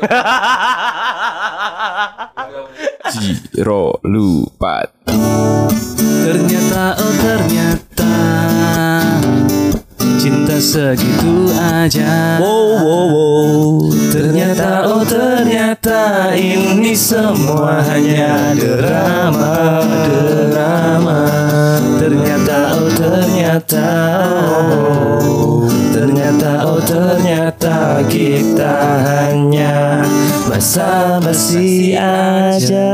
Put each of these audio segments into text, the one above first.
Jiro lupa. Ternyata oh ternyata Cinta segitu aja. Wow wow wow. Ternyata oh ternyata Ini semua hanya drama Drama. Ternyata oh ternyata oh, Ternyata oh ternyata Kita Basa-basi aja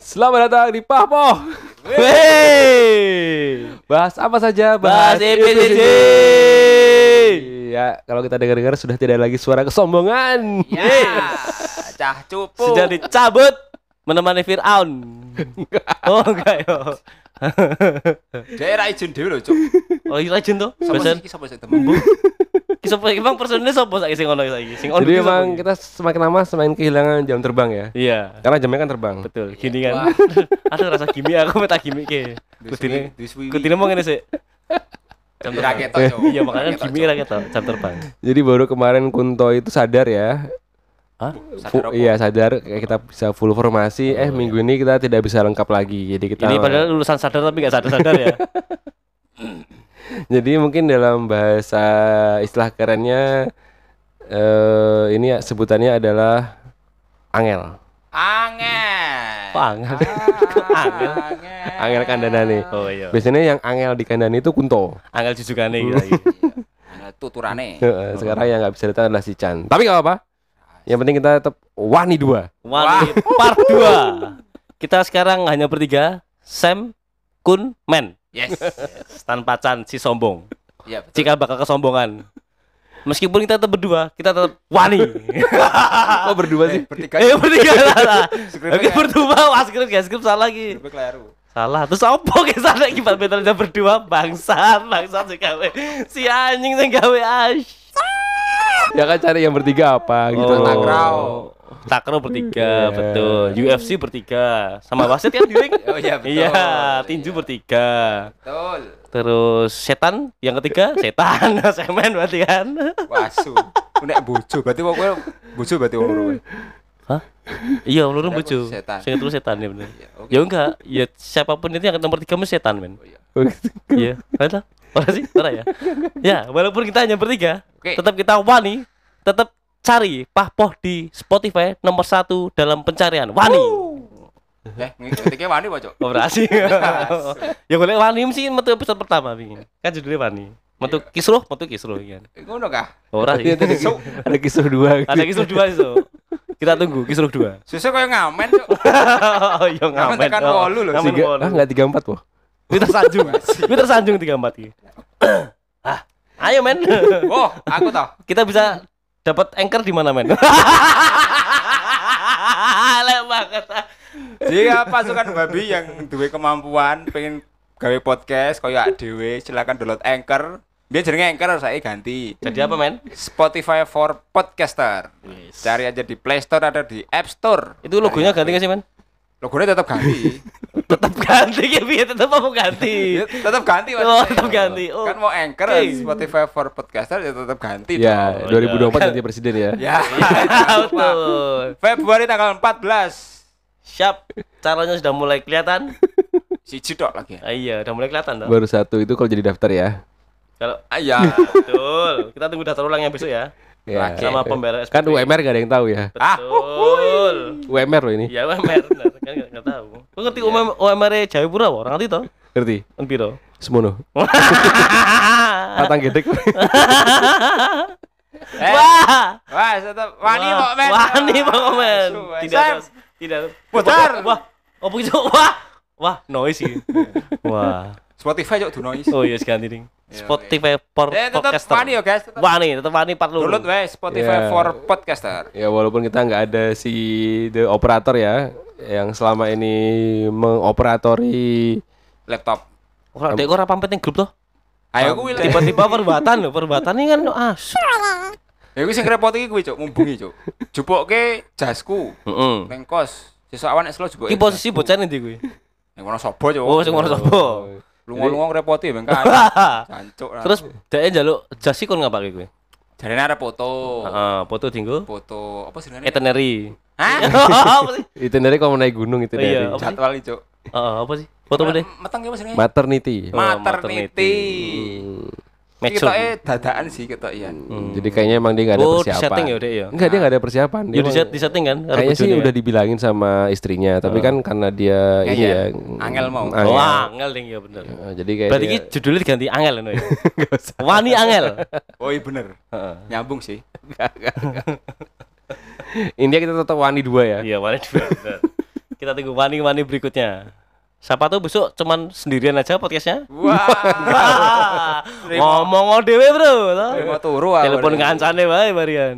Selamat datang di Pahpo. Wey, Bahas apa saja? bahas EPCC. Ya, kalau kita dengar-dengar sudah tidak lagi suara kesombongan. Ya, Cah cupu. sudah dicabut menemani Fir'aun. Oh enggak yo. Daerah izin dhewe lho, Cuk. Oh iya legend tuh. Sapa Biasa sih sapa sih kisah emang personilnya sapa saiki sing ono saiki? Sing ono Jadi emang kita semakin lama semakin kehilangan jam terbang ya. Iya. Karena jamnya kan terbang. Betul, gini kan. Ada rasa gimmick aku meta gimmick ke. Kutine. Kutine mau ngene sih. Jam terbang. Iya makanya gimmick kita jam terbang. Jadi baru kemarin Kunto itu sadar ya. Hah? Sadar iya sadar kayak kita bisa full formasi. eh minggu ini kita tidak bisa lengkap lagi. Jadi kita Ini padahal lulusan sadar tapi nggak sadar-sadar ya. Jadi mungkin dalam bahasa istilah kerennya eh ini ya, sebutannya adalah angel. Angel. Kok angel? Angel? Angel kandana nih. Oh iya. Biasanya yang angel di kandani itu Kunto. Angel jujukane gitu. Angel tuturane. Heeh, Sekarang yang nggak bisa datang adalah si Chan. Tapi nggak apa-apa. Yang penting kita tetap wani dua. Wani part 2. Kita sekarang hanya bertiga, Sam, Kun, Men. Yes. Tanpa Chan si sombong. Iya, betul. Cikal bakal kesombongan. Meskipun kita tetap berdua, kita tetap wani. Kok berdua sih? Bertiga. eh bertiga salah. Skripnya Oke berdua, wah skrip ya skrip salah lagi. Salah. Terus apa ke sana aja berdua bangsat, bangsat si gawe. Si anjing sing gawe ash. Ya kan cari yang bertiga apa gitu. Oh. Takraw. Takraw bertiga, betul. UFC bertiga. Sama wasit kan di ring? Oh iya betul. Iya, tinju bertiga. Betul. Terus setan yang ketiga, setan, semen berarti kan. Wasu. Nek bojo berarti wong kowe bojo berarti wong. Hah? Iya, Aku bojo. setan. Sing itu setan ya bener. Iya. Ya enggak, ya siapa pun itu yang nomor tiga mesti setan, men. iya. Iya, ada. Ora sih, ora ya. Ya, walaupun kita hanya bertiga, Oke. tetap kita wani, tetap cari Pahpoh di Spotify nomor satu dalam pencarian. Wani. Eh, ngetiknya wani apa, Cuk? Operasi. ya boleh wani mesti metu episode pertama nih. Kan judulnya wani. Metu kisruh, metu kisruh kan. Ngono kah? Ora sih. Iya, ada kisah dua. Ada kisruh dua itu. Kita tunggu kisruh dua. Susah koyo ngamen, Cuk. oh iya ngamen. tekan Oh, wolu loh, ngamen Tiga, wolu. ah nggak tiga empat loh. Gue tersanjung. Gue tersanjung tiga empat iki. ah, ayo men. Oh, aku tau. Kita bisa dapat anchor di mana men? Lek banget. Jika pasukan babi yang duwe kemampuan pengen gawe podcast koyo dhewe silakan download Anchor. Biar jenenge Anchor saya ganti. Jadi apa men? Spotify for podcaster. Cari aja di Play Store atau di App Store. Itu logonya ganti gak sih men? Logonya tetap ganti. Tetap ganti ya biar tetap mau ganti. Ya, tetap ganti Mas. Oh, tetap ganti. Oh. Kan mau Anchor Oke. Spotify for podcaster ya tetap ganti Ya, dong. 2024 ganti presiden ya. Ya. Betul. Februari tanggal 14. Siap. Caranya sudah mulai kelihatan. Siji tok lagi. Ah, iya, udah mulai kelihatan dong. Baru satu itu kalau jadi daftar ya. Kalau Ah, ya. betul. Kita tunggu daftar ulangnya besok ya. Ya. Sama pemberes. Kan UMR gak ada yang tahu ya. Ah, Betul. UMR loh ini. Ya UMR benar kan nggak nggak tahu. Kau ngerti UMR UMR Jayapura orang ngerti toh? Ngerti? Kan piro? Semono. Patang gedek. Eh, Wah. Wah, tetap wani kok men. Wani kok men. Tidak tidak. Putar. Wah. Oh begitu. Wah. Wah, noise sih. Wah. Spotify yuk do noise. Oh iya ganti nih. Iya, Spotify for Eh, tetap podcaster. wani ya, guys. Tetap Wani, tetap wani part lu. download wae Spotify Ya. for podcaster. Ya walaupun kita nggak ada si the operator ya yang selama ini mengoperatori Laptop. Ora dek ora pampet ning grup toh. Ayo kuwi lho. Tiba-tiba perbuatan loh, perbuatan ini kan as. Ya kuwi sing repot iki kuwi, Cuk, ngumbungi, Cuk. Jupukke jasku Heeh. ning kos. Sesuk awan nek slow jupuke. Ki posisi bocah ndi kuwi? Ning kono sapa, Cuk? Oh, sing ngono sapa? Lunga-lunga repoti ben kae. Jancuk. Terus dhek njaluk jas kon ngapake kowe? Jarene arep foto. Heeh, foto dinggo Foto apa sih itinerary. Hah? apa sih? Itu dari kalau mau naik gunung itu Iya, dari apa sih? Jadwal itu. Heeh, apa sih? Foto apa? Meteng ya jenenge? maternity. Oh, Maternity. Medsos. Kita eh dadaan sih kita iya. Hmm, Jadi kayaknya emang dia nggak ada Oh, persiapan. disetting ya Dek ya. Enggak, dia nggak ada persiapan. Dia Ya di set di setting kan? Kayaknya sih bojone udah ya? dibilangin sama istrinya, tapi kan karena dia ini ya Angel mau. angel. Oh, angel ding ya bener. Eh, Jadi kayak Berarti dia- ini judulnya diganti angel no ya. Wani angel. Oh iya bener. Heeh. Nyambung sih. India kita tetap wani dua ya. Iya, Wani dua. bener. Kita tunggu Wani-Wani berikutnya. Siapa tahu besok cuman sendirian aja podcastnya. Wah. Ngomong dewe bro. Terima turu aku. Telepon kancane wae Marian.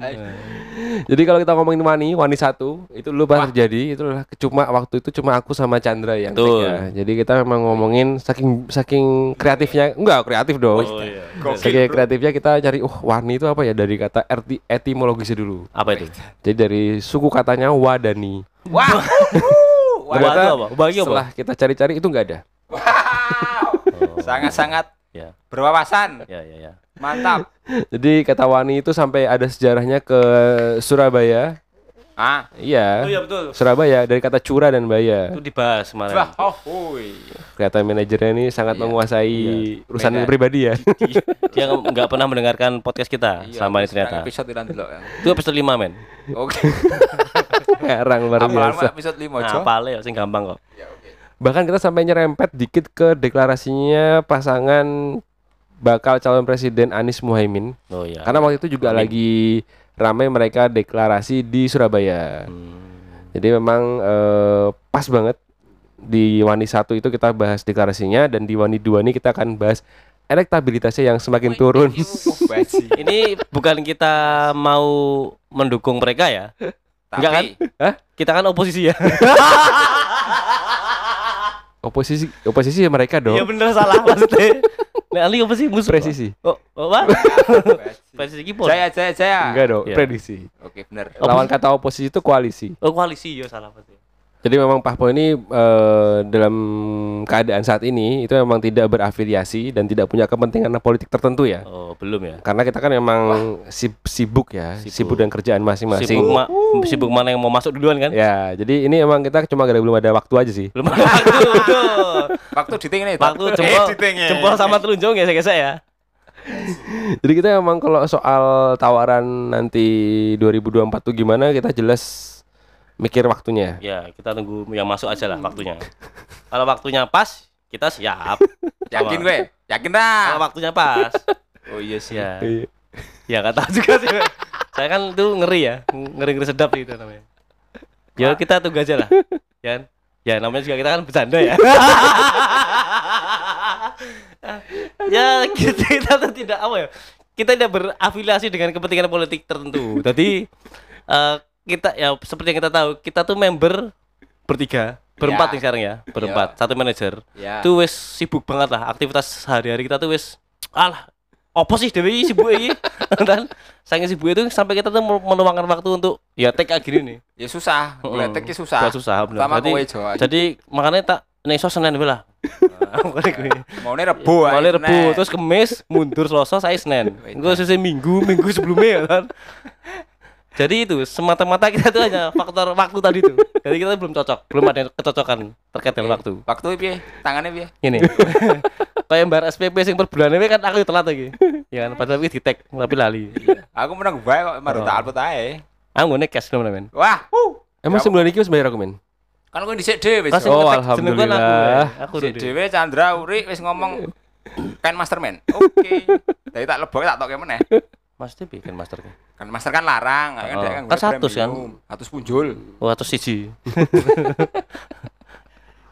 Jadi kalau kita ngomongin wani, wani satu itu dulu pas terjadi itu adalah cuma waktu itu cuma aku sama Chandra yang Betul. take ya. Jadi kita memang ngomongin saking saking kreatifnya, enggak kreatif dong. Oh iya. Saking kreatifnya kita cari, oh wani itu apa ya dari kata erti, etimologisnya dulu. Apa itu? Jadi dari suku katanya wadani. Wah. Wah, itu apa? Bagi apa? setelah kita cari-cari itu enggak ada. Wow. Sangat-sangat Ya, berwawasan. ya, ya, ya. Mantap. Jadi kata wani itu sampai ada sejarahnya ke Surabaya. Ah. Iya. Oh iya betul. Surabaya dari kata cura dan baya. Itu dibahas kemarin. Wah, oh, woi. Kelihatan manajernya ini sangat Iya. menguasai urusan Beda. pribadi ya. Dia- Dia nggak pernah mendengarkan podcast kita selama ini ternyata. Episode itu nanti loh. ya. Itu episode 5 men. Oke. Ngarang luar Lama-lama biasa. episode 5 Nah, Jo. pale sing gampang kok. Bahkan kita sampai nyerempet dikit ke deklarasinya pasangan bakal calon presiden Anies Muhaimin. Oh iya. Karena waktu itu juga lagi ramai mereka deklarasi di Surabaya. Hmm. Jadi memang eh, pas banget di Wani satu itu kita bahas deklarasinya dan di Wani dua ini kita akan bahas elektabilitasnya yang semakin turun. Oh, basi. Ini bukan kita mau mendukung mereka ya. Enggak kan? Tapi Hah? Kita kan oposisi ya. Oposisi oposisi ya mereka Iya dong. bener salah maksudnya. Nah, Ali apa sih musuh? Presisi. Oh, oh apa? Presisi keyboard. Jaya, jaya, jaya. Enggak dong, Iya. prediksi. Oke, bener. Lawan kata oposisi itu koalisi. Oh, koalisi ya salah pasti. Jadi memang Pak Po ini eh, dalam keadaan saat ini itu memang tidak berafiliasi dan tidak punya kepentingan politik tertentu ya. Oh, belum ya. Karena kita kan memang sib- sibuk ya, Sibuk. sibuk, dan kerjaan masing-masing. Sibuk, ma sibuk mana yang mau masuk duluan kan? Ya, jadi ini emang kita cuma gara belum ada waktu aja sih. Belum ada waktu. Waktu diting ini. Waktu Eh, jempol, ya. jempol sama telunjuk ya gesek ya. Jadi kita memang kalau soal tawaran nanti 2024 tuh gimana kita jelas mikir waktunya. Ya, kita tunggu yang masuk aja lah waktunya. Kalau waktunya pas, kita siap. Yakin gue? Yakin Kalau dah. waktunya pas. Oh iya sih. Ya. Iya. Ya nggak tahu juga sih. Saya kan itu ngeri ya, ngeri-ngeri sedap gitu namanya. Ya kita tunggu aja lah. Ya, ya namanya juga kita kan bercanda ya. ya kita, kita tuh tidak apa ya. Kita tidak berafiliasi dengan kepentingan politik tertentu. Jadi eh, kita ya seperti yang kita tahu, kita tuh member bertiga, berempat Ya. nih sekarang ya, berempat, satu manajer. Ya. tuh wis sibuk banget lah aktivitas sehari-hari kita tuh wis alah apa sih Dewi sibuk ini? Dan saking sibuk itu sampai kita tuh mau meluangkan waktu untuk ya take kayak gini nih. Ya susah. Boleh tek susah. Gak susah Sama jadi, jadi makanya tak nih iso Senin lah. Gue Maunya Rebo ae, Mulai Rebu, terus Kemis, mundur Selasa, saya Senin. Gue selesai Minggu, Minggu sebelumnya ya kan. Jadi itu semata-mata kita tuh hanya faktor waktu tadi tuh. Jadi kita belum cocok, belum ada kecocokan terkait dengan waktu. Waktu piye? Tangannya piye? Ini. Kayak mbak SPP sing per bulan ini kan aku telat lagi. Ya kan padahal iki di-tag tapi lali. Aku menang bae kok maru Oh. tak upload ae. Aku ngene cash teman men. Wah, uh. Emang sebulan ini wis bayar aku men? kan aku dhisik dhewe wis. Oh, kan alhamdulillah. Aku dhewe Chandra Uri wis ngomong kan masterman. Oke. Jadi tak lebok tak toke meneh. Mas Devi kan master. Kan master kan larang, kan Oh, dia kan gue satu kan? Satu punjul. Oh, atau siji.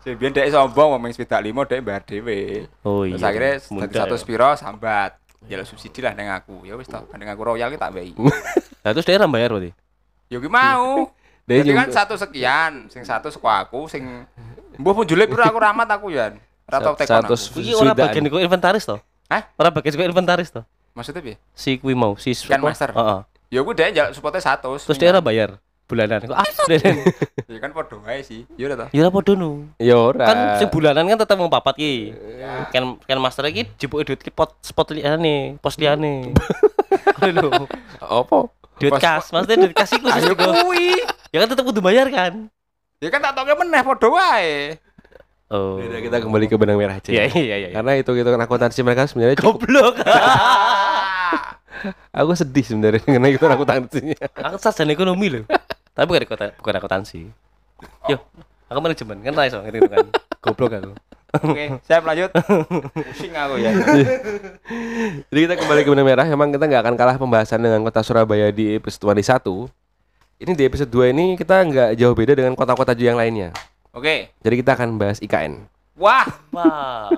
Jadi biar dia sombong ngomong sepeda limo dia bayar dhewe. Oh Terus iya. akhirnya Muda dari satu ya. spiro sambat. Ya subsidi lah dengan aku. Ya wis toh, dengan aku royal kita bayi. Nah, terus dia bayar berarti. Ya ki mau. Jadi juga- kan satu sekian, sing satu saka aku, sing mbuh punjule piro aku ramat aku ya. Ora tau tekon Satu aku. Iki ora Swidaan. bagian kok inventaris toh? Hah? Ora bagian kok inventaris toh? Maksudnya piye? Si kuwi mau, si Kan master. Heeh. Ya aku dia njaluk supportnya satu. Terus dia ora bayar. bulanan kok ah. Ya kan podo wae sih. Ya udah toh. ya apa dono Ya ora. kan sing bulanan kan tetep mau papat ki kan kan master iki jepuke duit ki pot spot liyane pos liyane lho Apa? duit kas maksudnya duit kas iku Ayo khusus kuwi. ya kan tetep kudu bayar kan Ya kan tak toke meneh podo wae. oh Udah kita kembali ke benang merah aja. iya iya iya Karena itu gitu akuntansi mereka sebenarnya cukup. goblok Aku sedih sebenarnya dengan itu akuntansinya. aku sarjana ekonomi loh tapi bukan kota bukan akuntansi yo aku manajemen kan raiso ngerti kan goblok aku Oke, siap lanjut. Pusing aku ya. Jadi kita kembali ke benang merah. Emang kita nggak akan kalah pembahasan dengan kota Surabaya di episode 1. Ini di episode 2 ini kita nggak jauh beda dengan kota-kota yang lainnya. Oke. Jadi kita akan bahas IKN. Wah, wow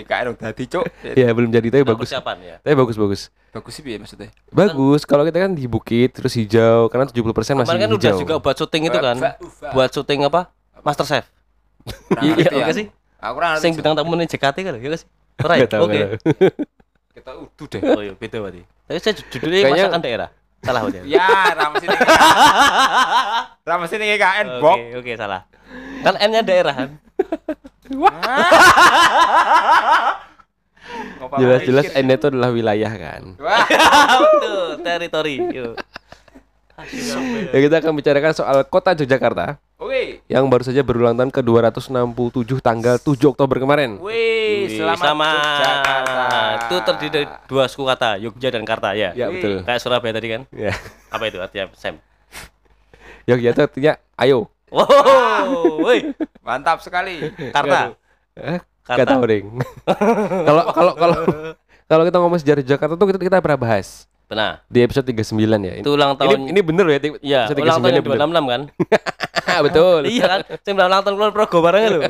IKN udah dadi, Cuk. Ya belum jadi tapi bagus. persiapan ya Tapi bagus bagus. Bagus sih piye maksudnya? Bagus kalau kita kan di bukit terus hijau karena 70% masih kemarin kan hijau. udah juga buat syuting itu kan buat syuting apa Master Chef Iya, iya oke sih Aku ngerti. sing bintang tamu nih JKT kan ya sih ya tahu, oke. Kita utuh deh. oh iya beda berarti tapi saya judulnya Kayaknya- masakan daerah salah berarti Ya, ra mesti ning. Ra mesti ning IKN, oke oke salah kan N nya daerah kan Ngapa Jelas-jelas? N itu adalah wilayah kan. Wah, betul teritori Ya kita akan bicarakan soal kota Yogyakarta oke. yang baru saja berulang tahun ke 267 tanggal 7 Oktober kemarin. Wih, Wih, selamat sama Yogyakarta. itu terdiri dari dua suku kata Yogya dan Karta ya Ya Wih. betul. kayak Surabaya tadi kan Ya. apa itu artinya Sam Yogyakarta itu artinya ayo. Wow woi Mantap sekali. Karta Eh, Karta. Gak tahu deh. Kalau kalau kalau kalau kita ngomong sejarah Jakarta tuh kita, kita pernah bahas benar di episode 39 ya. itu ulang ini, tahun ini bener loh ya. Iya, episode ulang 39 tahunnya ini bener. 266 kan? betul. iya kan? Saya ulang tahun keluar progo bareng lho.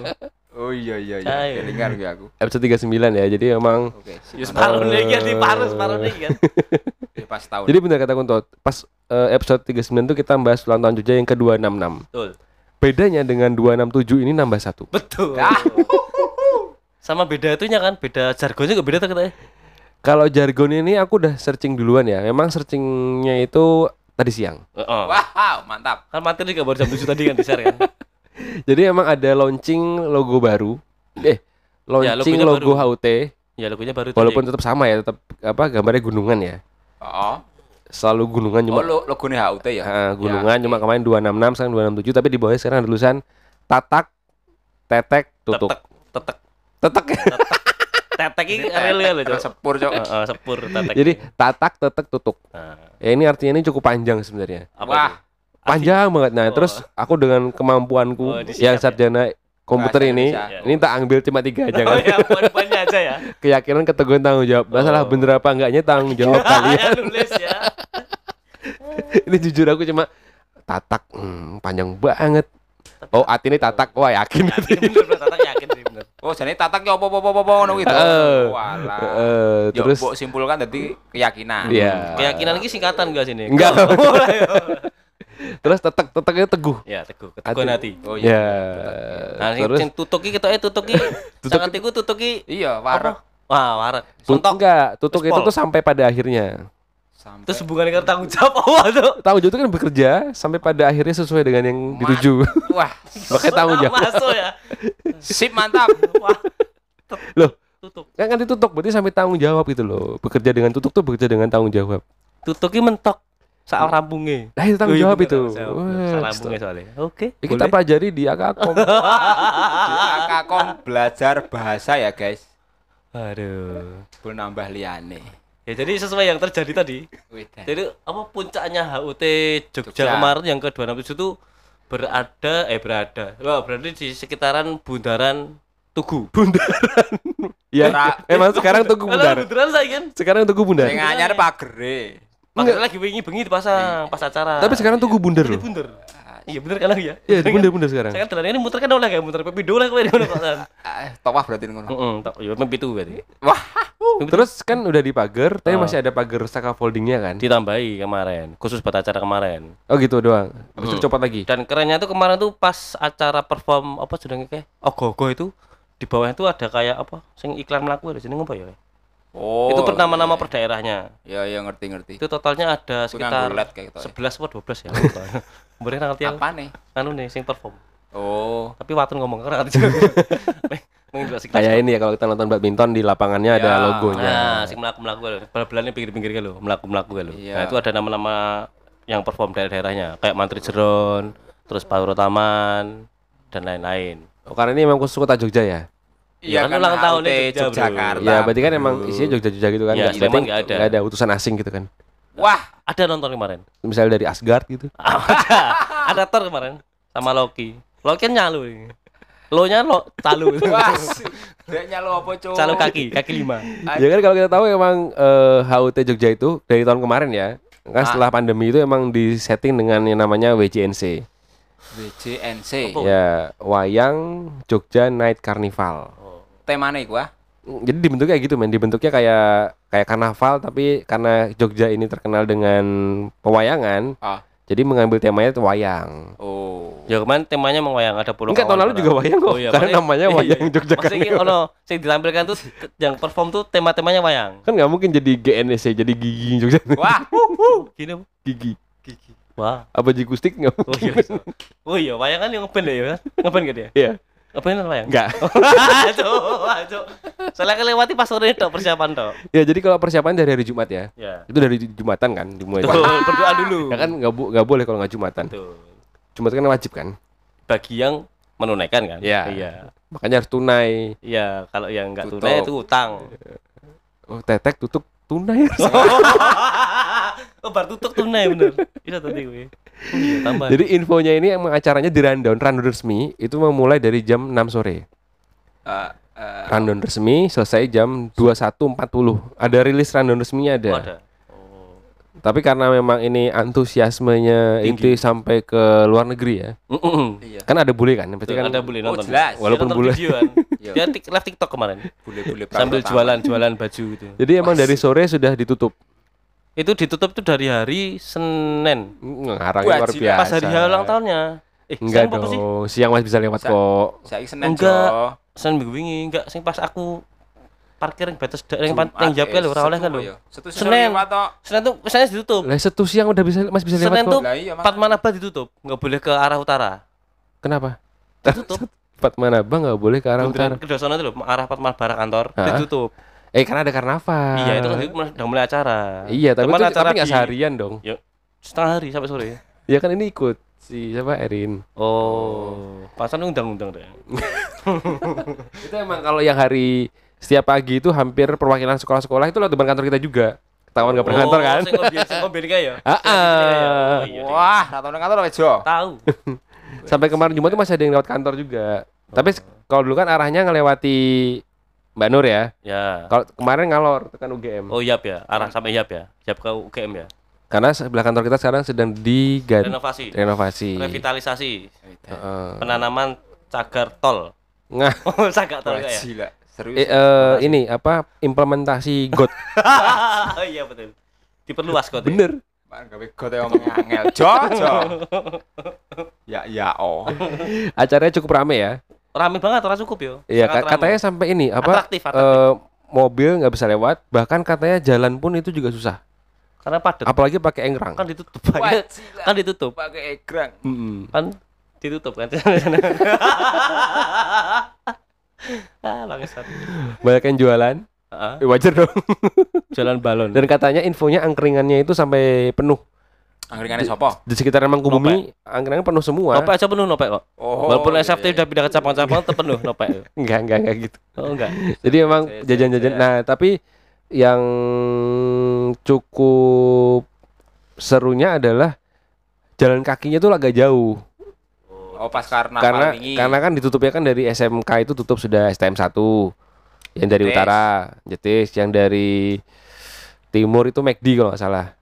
Oh iya iya iya. Kelingan gue aku. Episode 39 ya. Jadi emang Oke, Ya siap. separuh nih kan di paruh separuh nih kan. Ya, pas tahun. jadi benar kata Kunto. Pas eh, episode 39 tuh kita bahas ulang tahun Jogja yang ke-266. Betul. Bedanya dengan 267 ini nambah satu. Betul. Ah. Sama beda itunya kan, beda jargonnya juga beda tuh katanya. Kalau jargon ini aku udah searching duluan ya. Memang searchingnya itu tadi siang. Heeh. Wow, mantap. Kan materi juga baru jam 7 tadi kan di share kan. Jadi emang ada launching logo baru. Eh, launching logonya logo baru. HUT Ya logonya baru walaupun tadi. tetap sama ya, tetap apa gambarnya gunungan ya. Oh, Selalu gunungan oh cuma lo logone HUT ya? Ah, gunungan Ya, cuma oke. kemarin 266 sekarang 267 tapi di bawahnya sekarang ada tulisan tatak tetek tutuk. tetek tetek Tetek. tetek ini real ya Cok. Sepur, Cok. Heeh, sepur tetek. Jadi tatak tetek tutuk. Nah, Ya ini artinya ini cukup panjang sebenarnya. apa Wah. itu? Panjang banget. Nah, Oh. terus aku dengan kemampuanku Oh, yang ya? sarjana komputer Bahasa ini, Indonesia. ini tak ambil cuma tiga aja Oh kan. ya, aja ya. Keyakinan keteguhan tanggung jawab. Masalah Oh. bener apa enggaknya tanggung jawab kalian. Ya nulis ya. ini jujur aku cuma tatak hmm, panjang banget. Oh, hati ini tatak. Wah, yakin. Yakin bener bener tatak yakin sih bener. Oh, jadi tatak ya apa-apa-apa ngono gitu. Walah. Eh, Terus mbok simpulkan tadi keyakinan. Iya. Keyakinan ini singkatan enggak sini? Enggak. Mulai. terus tetek teteknya teguh. Ya, teguh, keteguhan hati. Oh Ya. Nah, sing terus sing tutuki ketoke tutuki. Sangat iku tutuki. Iya, warek. Wah, warak. tut- Sontok. enggak, tutuk itu tuh sampai pada akhirnya. Sampai Terus hubungannya dengan tanggung jawab apa tuh? Tanggung jawab itu kan bekerja sampai pada akhirnya sesuai dengan yang dituju. Wah, Makanya tanggung jawab. Masuk ya. sip mantap. Wah, Loh, tutup. kan kan tutuk berarti sampai tanggung jawab gitu loh. Bekerja dengan tutuk tuh bekerja dengan tanggung jawab. Tutuki mentok saat rambungnya. Nah, itu tanggung Oh, iya, jawab itu. Saat rambungnya soalnya. Oke. Ya, kita pelajari di Akakom. Di Akakom belajar bahasa ya, guys. Aduh. Bel nambah liane. Ya jadi sesuai yang terjadi tadi. Wedan. Jadi apa puncaknya HUT Jogja, Jogja. kemarin yang ke 267 itu berada eh berada. Wah, berarti di sekitaran bundaran Tugu. Bundaran. ya, emang sekarang tugu Alah, bundar. bundaran saya kan. Sekarang tugu bundar. Sing anyar pagere. Makanya lagi wingi bengi dipasang pas acara. Tapi sekarang tugu bundar loh. bunder. Iya bener kan ya? Iya, bundar bundar sekarang. Saya kan ini muter kan oleh kayak muter pepido lah kowe ngono kok. Eh, tawah berarti ngono. Heeh, tak yo mimpi itu berarti. Wah, Terus kan udah di pagar, tapi Oh. masih ada pagar scaffoldingnya kan? Ditambahi kemarin, khusus buat acara kemarin. Oh gitu doang. Habis itu Hmm. copot lagi. Dan kerennya tuh kemarin tuh pas acara perform apa sedangnya kayak ogo-ogo itu di bawah itu ada kayak apa sing iklan melaku ada jeneng apa ya? Oh. itu per nama-nama iya. per daerahnya. Ya ya ngerti ngerti. Itu totalnya ada sekitar nganggo LED kayak gitu ya. 11 atau 12 lupa. Mbok ngerti. Apa nih? Anu nih sing perform. Oh. Tapi watun ngomong ora ngerti. Kayak ini ya kalau kita nonton badminton di lapangannya ada Ya. logonya. Nah, sing melaku-melaku. Bal-balannya pinggir-pinggir lho, melaku-melaku lho. Iya. Nah, itu ada nama-nama yang perform daerah-daerahnya, kayak Mantri Jeron, terus Pauro Taman dan lain-lain. Oh, karena ini memang khusus kota Jogja ya. Iya, kan ulang tahunnya Jogja, Bro. Yogyakarta. Ya, berarti kan emang isinya Jogja-Jogja gitu kan. Iya, berarti nggak ada. nggak ada utusan asing gitu kan. Wah, Ada nonton kemarin. Misalnya dari Asgard gitu. ada, ada Thor kemarin sama Loki. Loki kan nyalu ini. Lo-nya lo calu. wah. Dek nyalo apa, Cuk? calu kaki, kaki lima. Ya kan kalau kita tahu emang eh, HUT Jogja itu dari tahun kemarin ya. Kan setelah pandemi itu emang disetting dengan yang namanya WJNC. WJNC. Ya, Wayang Jogja Night Carnival. Temane iku ah. Jadi dibentuknya kayak gitu men, dibentuknya kayak kayak karnaval tapi karena Jogja ini terkenal dengan pewayangan, Ah. jadi mengambil temanya itu wayang. Oh. Ya kemarin temanya mau wayang ada puluh. Enggak tahun lalu juga wayang kok, karena maksudnya- namanya iya, wayang iya. Jogja Maksudnya Carnival. ono sing ditampilkan tuh yang perform tuh tema-temanya wayang. Kan nggak mungkin jadi GNSC, jadi gigi Jogja. Wah, Gini. Bu. gigi. Wah. Apa jikustik nggak? Oh iya. Oh iya, wayang kan yang ngeband ya kan? Ngeband gak dia? Iya. Ngeband kan wayang? Enggak. Aduh, aduh. Soalnya kelewati pas sore tok persiapan tok. ya jadi kalau persiapan dari hari Jumat ya. Ya. Itu dari Jumatan kan dimulai. Tuh, berdoa dulu. Ya kan nggak bu- nggak boleh kalau nggak Jumatan. Tuh. Jumat kan wajib kan. Bagi yang menunaikan kan? Iya. Iya. Makanya harus tunai. Iya, kalau yang enggak Tutup. tunai itu utang. Oh, tetek tutup tunai. oh, bar tutup tunai bener. Bisa tadi gue. Oh, iya, tambah. Jadi infonya ini emang acaranya di rundown, rundown resmi itu memulai dari jam 6 sore. eh, eh, Rundown resmi selesai jam 21.40. Ada rilis rundown resminya ada. Oh, ada. Oh. Tapi karena memang ini antusiasmenya Tinggi. inti sampai ke luar negeri ya. Mm-mm. iya. Kan ada bule kan, pasti kan ada boleh Oh, nonton. jelas. Walaupun bulan. video kan. Iya. Dia tik- live TikTok kemarin. Bule-bule Sambil pertama. jualan jualan baju gitu. Jadi emang dari sore sudah ditutup. Itu ditutup tuh dari hari Senin. Ngarang luar biasa. Pas hari ulang tahunnya. Eh, Enggak Senin apa sih? dong, siang masih bisa lewat Sa- kok. Saiki Senin Enggak. Jo. Senin minggu wingi enggak sing pas aku parkir yang batas yang yang jawab lho ora oleh kan Setu lho. ya. Setu Senin. Senin. Senin tuh Senin ditutup. Lah satu siang udah bisa masih bisa lewat Senin kok. tuh Lah iya. Manaba ditutup, nggak boleh ke arah utara. Kenapa? Ditutup. Empat mana bang nggak boleh ke arah utara. Ke sana itu loh, arah Fatma Barang kantor ditutup. Eh karena ada karnaval. Iya, itu kan itu udah mulai acara. Iya, tapi Cuman itu acara tapi nggak seharian dong. Ya, setengah hari sampai sore. Ya kan ini ikut si siapa Erin. Oh, pasan undang-undang deh. Itu emang kalau yang hari setiap pagi itu hampir perwakilan sekolah-sekolah itu lewat depan kantor kita juga. Ketahuan nggak pernah kantor kan? Oh, Sing ya. Oh, iya, Wah, nang kantor Jo. tahu. Sampai kemarin Jumat tuh masih ada yang lewat kantor juga. Tapi se- kalau dulu kan arahnya ngelewati Mbak Nur ya. Ya. Kalau kemarin ngalor tekan UGM. Oh, Yap ya, arah sampai Yap ya. Yap ke UGM ya. Karena sebelah kantor kita sekarang sedang diganti Renovasi, renovasi. revitalisasi, Heeh. penanaman cagar tol. Nah, Oh, cagar tol Wah, kayak. ya? Gila. Serius. eh, eh, ini apa implementasi GOT. oh iya betul. Diperluas. Bener. Gawe omong angel. Jo, Jo. Ya ya oh. Acaranya cukup rame ya. Rame banget, ora cukup yo. Iya, ka- rame. katanya sampai ini apa? Atraktif, atraktif. eh, mobil nggak bisa lewat, bahkan katanya jalan pun itu juga susah. karena padat. Apalagi pakai engrang. Kan ditutup. Wah, Kan, kan ditutup. Pakai egrang. Mm-mm. Kan ditutup kan. ah, bangsat. Banyak yang jualan, Heeh. eh, wajar dong. Jalan balon. Dan katanya infonya angkringannya itu sampai penuh. Angkringannya sapa? Di sekitar Mangkubumi angkringan penuh semua. Nopek aja penuh nopek kok. Oh. Walaupun iya, SFT iya. udah pindah ke cabang-cabang tetap penuh nopek. Enggak, enggak, enggak gitu. Oh enggak. Jadi memang saya- jajan-jajan. Nah, tapi yang cukup serunya adalah jalan kakinya tuh agak jauh. Oh, pas karena karena karena kan ditutupnya kan dari SMK itu tutup sudah STM 1. Yang dari Jetis. utara, Jetis, yang dari timur itu McD kalau nggak salah.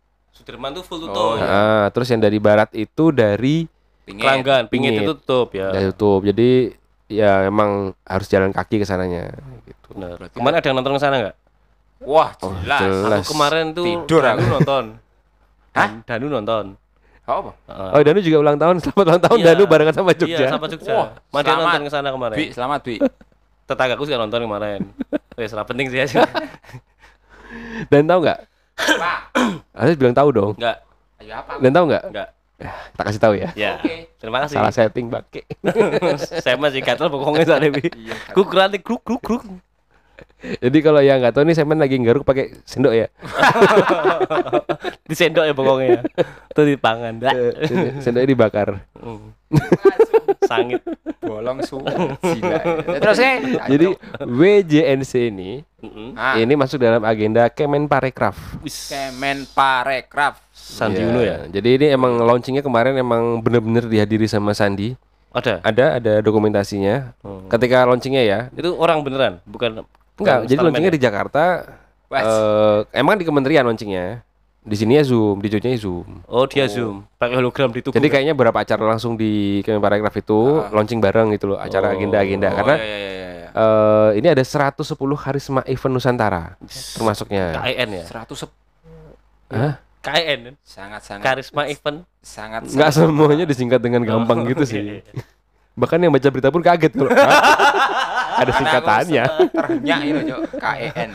Sudirman tuh full Oh, tutup. iya. Nah, terus yang dari barat itu dari pingin. Kelanggan, pingin Pingit. itu tutup ya. dari tutup. Jadi ya emang harus jalan kaki ke sananya gitu. Berarti Kemarin ada yang nonton ke sana enggak? Wah, Oh, jelas. jelas. Aku kemarin tuh Tidur Danu aku. nonton. Hah? Dan- Danu nonton. Oh, apa? Oh, Danu juga ulang tahun. Selamat ulang tahun Iya. Danu barengan sama Jogja. Iya, sama Jogja. Wah, nonton ke sana kemarin. Bi, selamat, Bi. Tetanggaku juga nonton kemarin. Wes, penting sih ya. Dan tahu nggak? Pak, Harus bilang tahu dong. Enggak, ayo apa? Dan tahu nggak? enggak. Tak kasih tahu ya. Ya. Oke. Terima kasih. Salah setting bake. Saya masih gatel pokoknya saat ini. Iya. Kukuran nih kruk kruk kruk. Jadi kalau yang nggak tahu nih semen lagi nggaruk pakai sendok ya. Di sendok ya pokoknya. Tuh di pangan. Dah. Eh, Sendoknya dibakar. Hmm. Sangit. Bolong su. Terus eh. Jadi WJNC ini Mm-mm. ah, ini masuk dalam agenda Kemenparekraf. Wis. Kemen Parekraf. Sandi Iya. Uno ya. Jadi ini emang launchingnya kemarin emang bener-bener dihadiri sama Sandi. Ada. Ada ada dokumentasinya. Hmm. Ketika launchingnya ya. Itu orang beneran, bukan Enggak, bukan jadi launchingnya ya? di Jakarta. Eh, emang di kementerian launchingnya. Di sini ya Zoom, di Jogja Zoom. Oh, dia zoom. Pakai hologram di tubuh. Jadi kayaknya beberapa acara langsung di Kemenparekraf itu launching bareng gitu loh, acara agenda-agenda karena oh, iya, iya, iya, iya. eh, ini ada 110 karisma event Nusantara termasuknya. KIN ya. 100 sep- Hah? KIN. sangat sangat Karisma event. sangat Enggak semuanya disingkat dengan gampang gitu Iya, sih. Bahkan yang baca berita pun kaget kalau "Hah? ada singkatannya. terhenyak itu Cok. KEN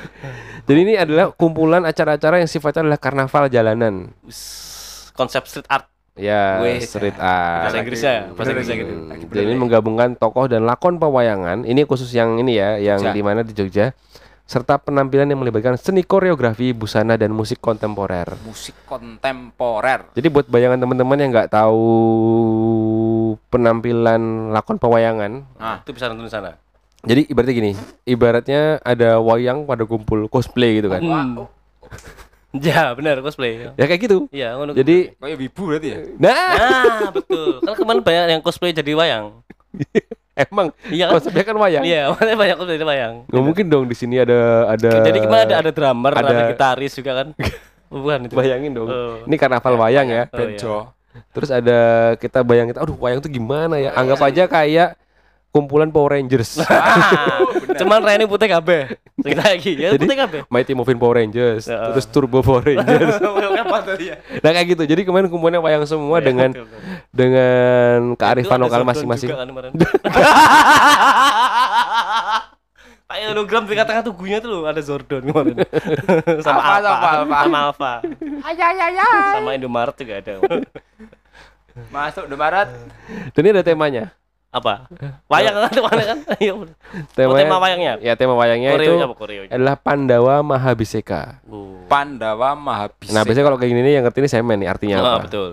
Jadi ini adalah kumpulan acara-acara yang sifatnya adalah karnaval jalanan. Konsep street art. Ya, Wes. street art. Bahasa Inggrisnya ya, bahasa Inggrisnya lagi. gitu. Hmm, Jadi ini menggabungkan tokoh dan lakon pewayangan. Ini khusus yang ini ya, yang Jogja. di mana di Jogja. Serta penampilan yang melibatkan seni koreografi, busana dan musik kontemporer. musik kontemporer Jadi buat bayangan teman-teman yang nggak tahu penampilan lakon pewayangan, nah Itu bisa nonton di sana. jadi ibaratnya gini, ibaratnya ada wayang pada kumpul cosplay gitu kan. Hmm. Ya, benar cosplay. Ya kayak gitu. Iya, ngono. Jadi, kayak wibu berarti ya nah Nah, betul. Kan kemarin banyak yang cosplay jadi wayang. emang Iya kan? konsepnya kan wayang. Iya, makanya banyak cosplay jadi wayang. Nggak mungkin dong di sini ada ada. Jadi kemarin ada ada drummer, ada, ada- gitaris juga kan. Bukan itu. Bayangin dong. Oh. Ini karnaval wayang ya. Oh, iya. Benjo Terus ada kita bayangin, aduh wayang tuh gimana ya? Anggap aja kayak kumpulan Power Rangers. Ah, Cuman Reni putih kabeh. Sing lagi ya Jadi- putih kabeh. Mighty Morphin Power Rangers, Ya. terus Turbo Power Rangers. Apa tadi ya? nah kayak gitu. Jadi kemarin kumpulannya wayang semua Iya, dengan betul, betul. dengan kearifan lokal masing-masing. kan. Kayak hologram di tengah tubuhnya tuh loh, ada Zordon kemarin. sama Alpha, Alpha, sama Alpha. sama Alpha. Sama Indomaret juga ada. masuk Dan ini ada temanya. Apa? Wayang kan mana kan? Iya. bener. Temanya, tema wayangnya? Ya tema wayangnya Koreo itu apa koreo? adalah Pandawa Mahabiseka. Oh. Pandawa Mahabiseka Nah biasanya kalau kayak gini nih yang ngerti ini semen nih artinya Ah, apa? betul.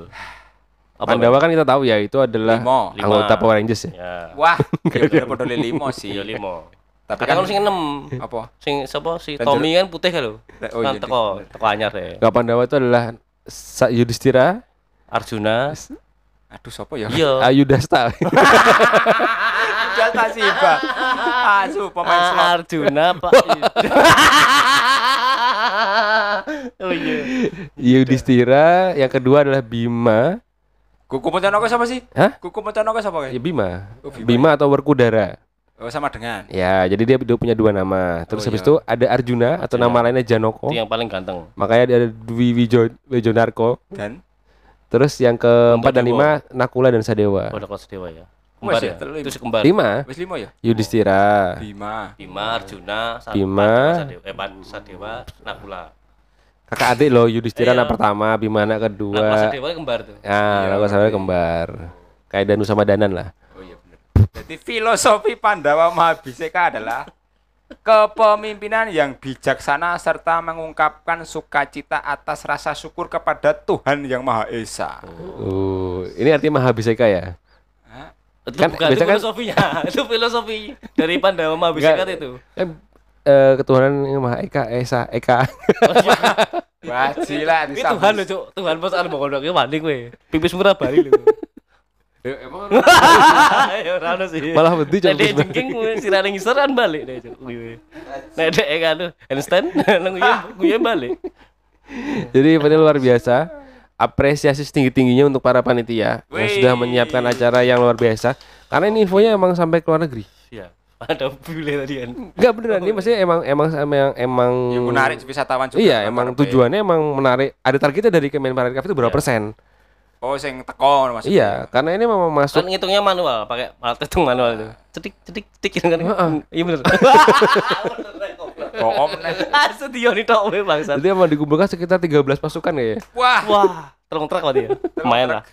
Apa, Pandawa kan kita tahu ya itu adalah Limo. Lima. anggota Power Rangers ya. Ya. wah ya udah podo limo sih Iya limo. tapi kan kan sing enam. apa Sing sapa si Tommy kan putih kan lho. Oh, Kan iya, teko teko anyar deh. Gak Pandawa itu adalah Sa Yudhistira, Arjuna. Aduh siapa ya Iya. Ayudhasta. jatah sih pak asu pemain slot Arjuna Pak. oh iya. Yudhistira, yang kedua adalah Bima. kuku Pontianak siapa sih Hah? kuku Pontianak siapa Ya Bima. Oh, Bima. Bima atau Werkudara. oh sama dengan Ya, jadi dia dia punya dua nama. Terus Oh, habis iya. itu ada Arjuna atau nama lainnya Janoko. Itu yang paling ganteng. Makanya dia ada Dwi Wijo, Wijonarko. dan Terus yang keempat dan Dewa. lima Nakula dan Sadewa. Oh, ada kelas dewa ya. Wes Kembar ya, ya. Itu lima. kembar. Lima. wis limo ya Yudhistira. Bima Bima, Arjuna, Bima. Sadewa, eh, Pan- Sadewa, Nakula. Kakak adik loh Yudhistira Iya. anak pertama, Bima anak Nakula kedua. Sadewa kembar tuh. Ya, Iya, Nakula Sadewa kembar. Kayak Danu sama Danan lah. oh iya benar jadi filosofi Pandawa Mahabiseka adalah kepemimpinan yang bijaksana serta mengungkapkan sukacita atas rasa syukur kepada Tuhan yang Maha Esa. Uh, ini artinya Mahabiseka ya. Itu Kan bukan itu kan- filosofinya. itu filosofi dari Pandawa Mahabiseka Enggak. itu. Kan eh, ketuhanan yang Maha Eka, Esa, Eka. Wajila Ini Tuhan lho, Cuk. Tuhan pas ana bakal ndok wani kowe. Pipis murah bali lho. Emang Ya ora ono sih. malah wedi dek jengking sirane ngisor kan balik. Nek dek kan handstand nang kuwi kuwi balik. Jadi ini luar biasa. Apresiasi setinggi-tingginya untuk para panitia yang sudah menyiapkan acara yang luar biasa. Karena ini infonya emang sampai ke luar negeri. Iya. Ada bule tadi kan. Enggak beneran, ini maksudnya emang emang emang emang yang menarik wisatawan juga. Iya, emang karepe. tujuannya emang menarik. Ada targetnya dari Kemenparekraf itu berapa Iya. persen? Oh, sing teko maksudnya. Iya, karena ini memang Kan masuk ngitungnya manual, pakai alat hitung manual itu. Cetik cetik cetik gitu kan. Heeh. Iya bener. Boom nih. Ah, setia nih tok we bangsat. Jadi emang dikumpulkan sekitar 13 pasukan ya. Wah, Wah, terung truk kok dia. Lumayan lah.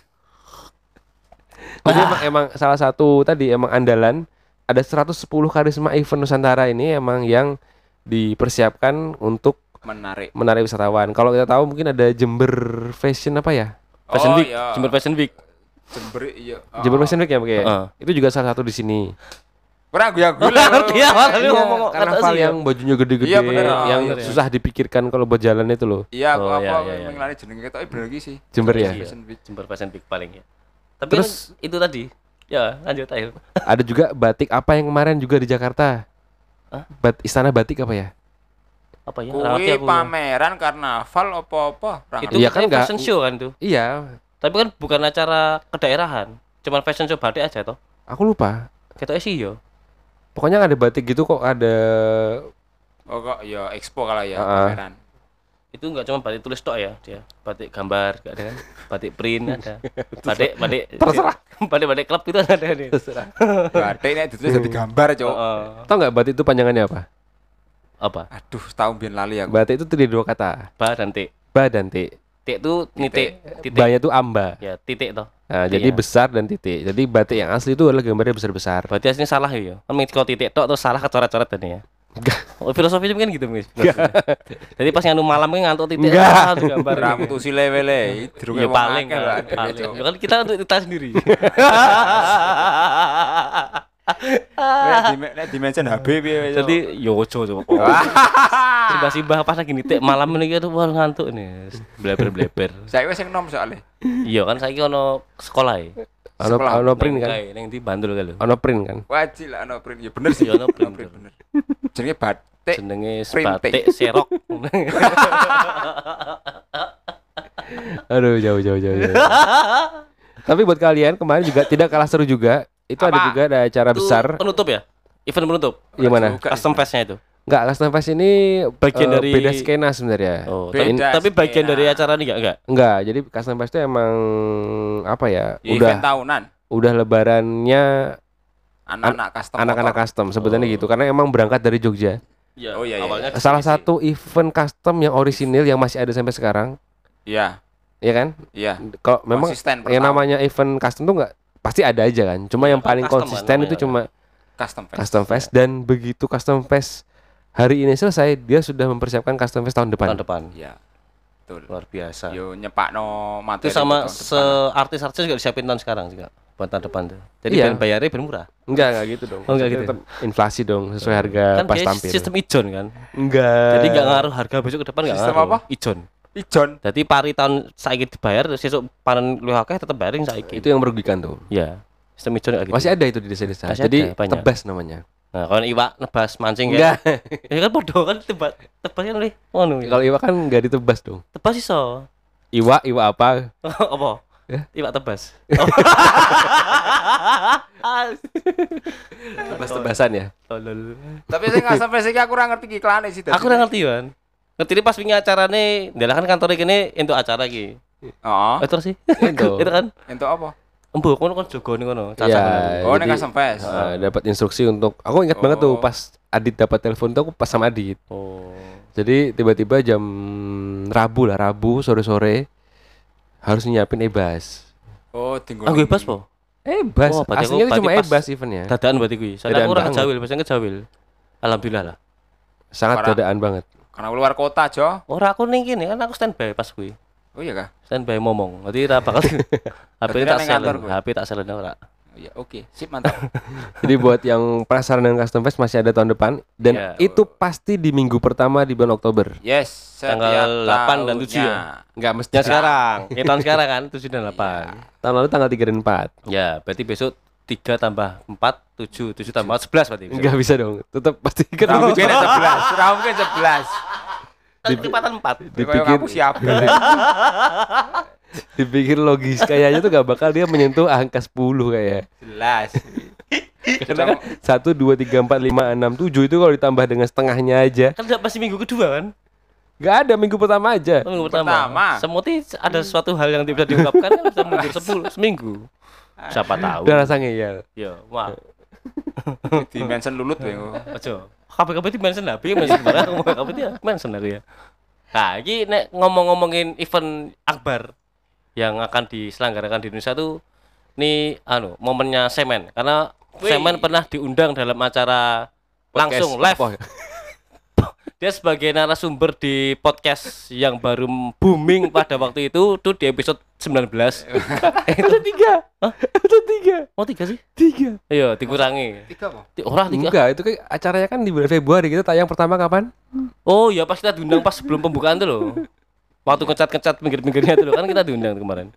Jadi emang, emang salah satu tadi emang andalan ada 110 karisma event Nusantara ini emang yang dipersiapkan untuk menarik. menarik wisatawan. Kalau kita tahu mungkin ada Jember Fashion apa ya? Fashion Oh, Week, iya. Jember Fashion Week. Jember iya. Oh. Jember Fashion Week ya ya? Heeh. Itu juga salah satu di sini. Kurang gue gue Ngerti ya, tapi Iya, ngomong kata karnaval sih ya. yang bajunya gede-gede, Iya, bener. Oh, yang iya, iya. susah dipikirkan kalau buat jalan itu loh. Iya, Oh, apa iya, iya, iya. mengelari jenenge ketok bener lagi sih. Jember ya. Iya. Fashion Week. Jember Fashion Week paling ya. Tapi Terus- kan itu tadi. Ya, lanjut ayo. Ada juga batik apa yang kemarin juga di Jakarta? Hah? Bat Istana Batik apa ya? Apa ya? Kuwi aku. pameran karnaval apa-apa. Itu. Iya iya kan kan nggak- fashion show kan tuh. Iya, Tapi kan bukan acara kedaerahan. Cuman fashion show batik aja toh. aku lupa. Kita sih yo. Pokoknya ada batik gitu kok ada Oh kok ya expo kalau ya Ah. pameran. Itu enggak cuma batik tulis tok ya dia. Batik gambar enggak ada kan. Batik print ada. Batik batik Terserah. Batik batik klub itu ada nih. Batik nek ditulis jadi gambar, Cok. Heeh. Tau nggak batik itu panjangannya apa? Apa? Aduh, setahun biar lali aku. Batik itu terdiri dua kata, Ba dan T. ba dan t. T itu nitik, titik. Ba-nya itu amba. Ya, titik toh. Nah, Iya. jadi besar dan titik. Jadi batik yang asli itu adalah gambarnya besar-besar. Berarti aslinya salah ya. Kan kalau titik tok terus salah kecoret-coret tadi ya. Enggak. Oh, filosofi kan gitu, Mas. Jadi pas nganu malam kan ngantuk titik Enggak. ah, gambar. Ramu tuh si lewele, Ya paling kan. paling. Ya kan kita untuk kita sendiri. Nek di mention HB piye? Jadi yo ojo coba. Simbah-simbah pas lagi nitik malam ini gitu wah ngantuk nih. Bleber-bleber. saya wis sing nom soalnya. Iya kan saiki ono sekolah ya. Ono ono print kan? Ning di Bandul kan lho. Ono print kan? Wajib lah ono print. Ya bener sih. Iya, ono print. bener. Jenenge batik. Jenenge batik serok. Aduh, jauh jauh jauh. jauh. Tapi buat kalian kemarin juga tidak kalah seru juga. Itu ada Apa? juga ada acara Itu besar. penutup ya? Event penutup. Gimana? Custom fest-nya itu. Enggak, Custom Fest ini Bagian eh, dari- beda skena sebenarnya. Oh, Beda tapi, tapi bagian skena. dari acara ini enggak enggak. Enggak, jadi Custom Fest itu emang apa ya? Ya, udah event tahunan. udah lebarannya Anak-anak custom. anak-anak custom sebutannya Oh. gitu karena emang berangkat dari Jogja. Ya, Oh, iya, iya. awalnya ke Salah sih. satu event custom yang orisinil yang masih ada sampai sekarang, Iya, ya kan? iya. Kalau memang Konsisten yang namanya event custom tuh enggak pasti ada aja kan. Cuma Iya, yang kan paling custom kan konsisten itu namanya cuma custom fest. custom fest dan begitu custom fest hari ini selesai dia sudah mempersiapkan custom fest tahun depan. tahun depan. Iya. Betul. Luar biasa. Yo nyepakno materi Itu sama se depan. artis-artis juga disiapin tahun sekarang juga buat tahun depan tuh. Jadi Iya. bayarnya ben murah. Enggak, enggak gitu dong. Oh, enggak gitu. tetap inflasi dong sesuai harga kan pas tampil. sistem ijon kan. Enggak. Jadi enggak ngaruh harga besok ke depan enggak Sistem ngaruh. apa? Ijon. Ijon. Jadi pari tahun saiki dibayar sesuk panen luwih akeh tetep bayarin saiki. Itu yang merugikan tuh. ya. Sistem ijon kayak gitu. Masih ada itu di desa-desa. Jadi ada, banyak. tebas namanya. Nah, kalau iwak nebas mancing Enggak. kan. Ya kan podo kan tebas tebas kan nih. Ngono. ya. Kalau iwa kan enggak ditebas dong. Tebas iso. Iwa, iwa apa? apa? Ya? Iwak tebas. Tebas-tebasan ya. Tolol. Tapi sing custom fest iki aku ora ngerti iklane sih. Aku udah ngerti kan. Ngerti ini pas wingi acarane, ndalah kan kantor iki untuk acara iki. Heeh. Oh, terus sih. Itu. itu kan. Entuk apa? Embu kono kan jogo ning kono. Iya. Cacah. Oh, custom fest. eh, dapat instruksi untuk aku ingat banget tuh Oh. pas Adit dapat telepon tuh aku pas sama Adit. Oh. Jadi tiba-tiba jam Rabu lah, Rabu sore-sore harus nyiapin ebas. Oh, tinggal. Ah, bebas po. Ebas. Oh, Aslinya aku- itu cuma ebas eventnya. Dadaan berarti kuwi. Soalnya Dadaan aku ora banget. kejawil, biasanya kejawil. Alhamdulillah lah. Sangat dadaan banget. Karena luar kota, Jo. Ora aku ning kene kan aku standby pas kuwi. Oh iya kah? Standby ngomong. Nanti ora bakal HP tak kan silent. kuwi? HP tak silent ora. Iya, oke. Sip, mantap. Jadi buat yang penasaran dengan custom fest masih ada tahun depan dan Iya. itu pasti di minggu pertama di bulan Oktober. Yes, Tanggal setiap 8 dan 7 ya? Enggak mesti Ya sekarang, ya tahun sekarang kan 7 dan 8. tahun lalu tanggal 3 dan 4. Ya, berarti besok 3 tambah 4 7 7 tambah 11 berarti. Enggak bisa dong. Tetap pasti kan Ora mungkin 11, ora mungkin 11. Kan Kecepatan 4. Kayak dipikir kamu siapa? dipikir logis kayaknya tuh gak bakal dia menyentuh angka 10 kayak. Jelas. Karena kan 1 2 3 4 5 6 7 itu kalau ditambah dengan setengahnya aja. Kan pasti minggu kedua kan? Gak ada minggu pertama aja. Oh, minggu pertama. Pertama. Semuti ada suatu hal yang tidak bisa diungkapkan kan bisa mundur 10 seminggu. Siapa tahu. Udah rasa ngeyel. Ya, wah. Di mention lulut ya. Ojo. KPKP di mention lah, piye mention barang KPKP di mention aku ya. Nah, ini nek ngomong-ngomongin event akbar yang akan diselenggarakan di Indonesia tuh nih anu momennya Semen karena Wih. Semen pernah diundang dalam acara langsung live? dia sebagai narasumber di podcast yang baru booming pada waktu itu tuh di episode 19 eh, itu tiga. Hah? itu tiga. Oh tiga sih? Tiga. Ayo dikurangi. Tiga apa? Ti- orang tiga. Enggak, itu kayak acaranya kan di bulan Februari kita tayang pertama kapan? oh ya pas kita diundang pas sebelum pembukaan tuh loh. Waktu ngecat-ngecat pinggir-pinggirnya tuh loh. Kan kita diundang tuh kemarin.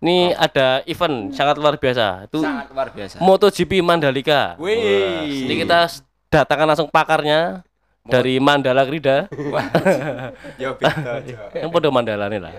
Ini ada event sangat luar biasa. Itu Sangat luar biasa. MotoGP Mandalika. Wih. ini kita datangkan langsung pakarnya dari Mandala Krida Ya beda. Yang podo mandala nih lah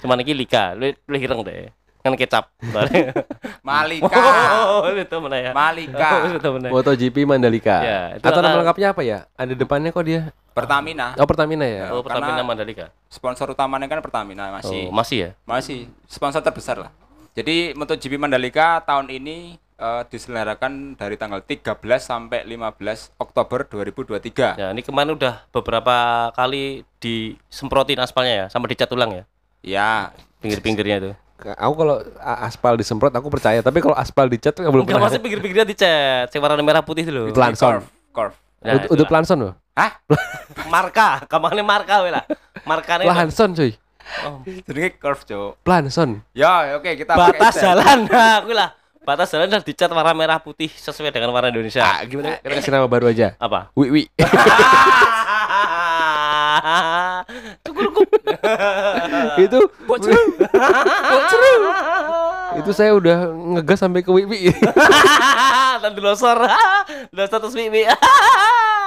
cuman iki lika lu lu hireng deh kan kecap Malika. oh itu mana ya Malika. Itu mana MotoGP Mandalika. Ya, itu Atau nama lengkapnya apa ya? Ada depannya kok dia. Pertamina. Oh, Pertamina ya. oh Pertamina Karena- Mandalika Sponsor utamanya kan Pertamina masih. oh masih ya Masih sponsor terbesar lah. Jadi MotoGP Mandalika tahun ini eh, diselenggarakan dari tanggal 13 sampai 15 Oktober 2023. ya ini kemarin udah beberapa kali disemprotin aspalnya ya sama dicat ulang ya Ya, pinggir-pinggirnya itu Aku kalau a- aspal disemprot aku percaya, tapi kalau aspal dicat tuh belum enggak pernah. masih pinggir-pinggirnya dicat yang warna merah putih itu loh Itu Lanson. curve, curve. Nah, Ud- Udah. Planson loh. Hah? marka kamane marka we lah markane Planson cuy. oh, Jenenge curve, Cok. Planson. Ya, oke kita pakai batas jalan nah aku lah batas jalan udah dicat warna merah putih sesuai dengan warna Indonesia Ah, gimana? Kita kasih nama baru aja. apa Wi wi. Cukup itu itu saya udah ngegas sampai ke wi wi. Tandu losor. Losor terus mimi.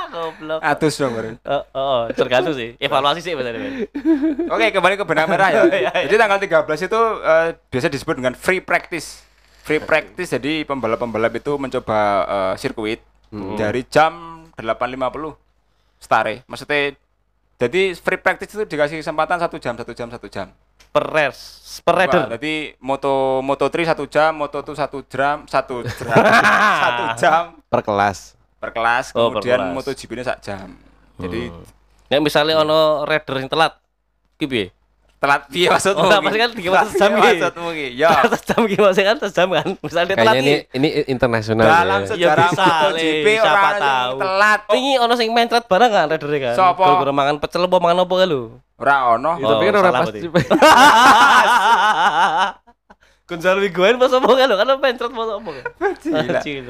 Goblok. Atus dong, Bro. Oh, oh, tergantung sih. Evaluasi sih betul Oke, kembali ke benang merah ya. Jadi tanggal 13 itu eh, biasa disebut dengan free practice. Free practice jadi pembalap-pembalap itu mencoba eh, sirkuit dari jam 8.50 stare. Maksudnya jadi free practice itu dikasih kesempatan satu jam, satu jam, satu jam. Per race, per rider. Jadi moto moto 3 satu jam, moto 2 satu jam, satu jam, satu jam Per kelas. per kelas. Oh, per Kemudian kelas. moto GP ini sak jam. Jadi Nek misalnya ono rider yang telat. Piye? Telat piye maksudmu? Oh, enggak, Ki? maksudnya kan tiga Piye jam. Maksudmu ki? Ya. Atas jam ki maksudnya kan atas jam kan. Misalnya telat ini ini internasional Dalam ya. se- sejarah bisa, MotoGP Le, siapa orang tahu. telat. Oh, Ini ono sing mencret barang kan rider kan. Sopo? Gara-gara mangan pecel apa mangan apa lu? ora ono. Itu tapi kan Oh, orang salah pasti Gonzalo Higuain pas apa kan lu? Kan mencret pas apa kan?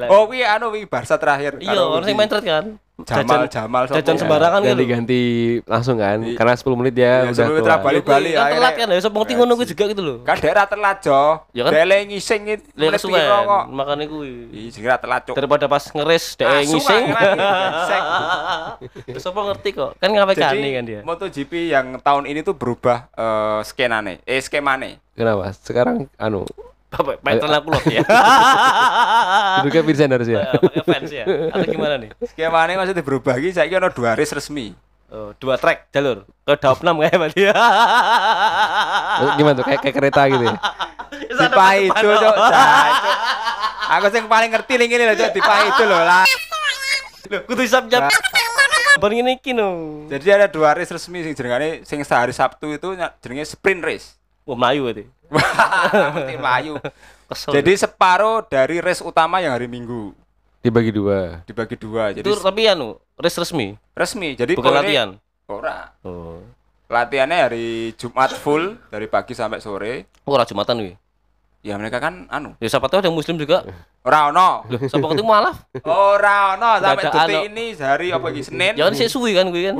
Oh, kuwi anu wi Barca terakhir. Iya, orang sing iki. mencret kan. Jamal Jamal jajan Ya. sembarangan gitu. ganti-ganti langsung kan. Iya. Karena 10 menit dia Iya, udah 10 menit keluar. balik. Bali-bali, kan telat kan ya, ngerti ngono kuwi juga gitu loh. Kan daerah telat jo. Ya kan? Dele ngising menit piro kok. makane kuwi. Ra telat cuk. Daripada pas ngeres dhek Asu ngising. Terus ngerti kok? Kan ngawekani Jadi kan dia. MotoGP yang tahun ini tuh berubah eh, skenane, eh skemane. Kenapa? Sekarang anu Bapak pengen aku loh ya. duduknya Vincent harus ya. Pakai fans ya. Atau gimana nih? Skemane maksudnya berubah iki saiki ono dua race resmi. Oh, dua track jalur. Ke Daup 6 kayak berarti. Terus Gimana tuh kayak, kayak kereta gitu ya. Dipai itu cuk. Jancuk. Aku sing paling ngerti ning ngene lho cuk, dipai itu lho lah. Loh, kudu isap jam. Bar ngene iki no. Jadi ada dua race resmi sing jenengane sing sehari Sabtu itu ny- jenenge sprint race. Wah, Melayu berarti. Wah, ngerti Melayu. Kesel. Jadi separuh dari race utama yang hari Minggu Dibagi dua. dibagi dua. Jadi itu tapi anu, race resmi, resmi. Jadi bukan latihan. Ora. Oh. Latihannya hari Jumat full dari pagi sampai sore. Oh, ora Jumatan kuwi. Ya mereka kan anu. Ya siapa tahu ada muslim juga. Ora ono. Siapa ketemu mualaf? Ora ono sampai ada detik anu. ini hari apa iki Senin. Ya kan sik suwi kan kuwi kan.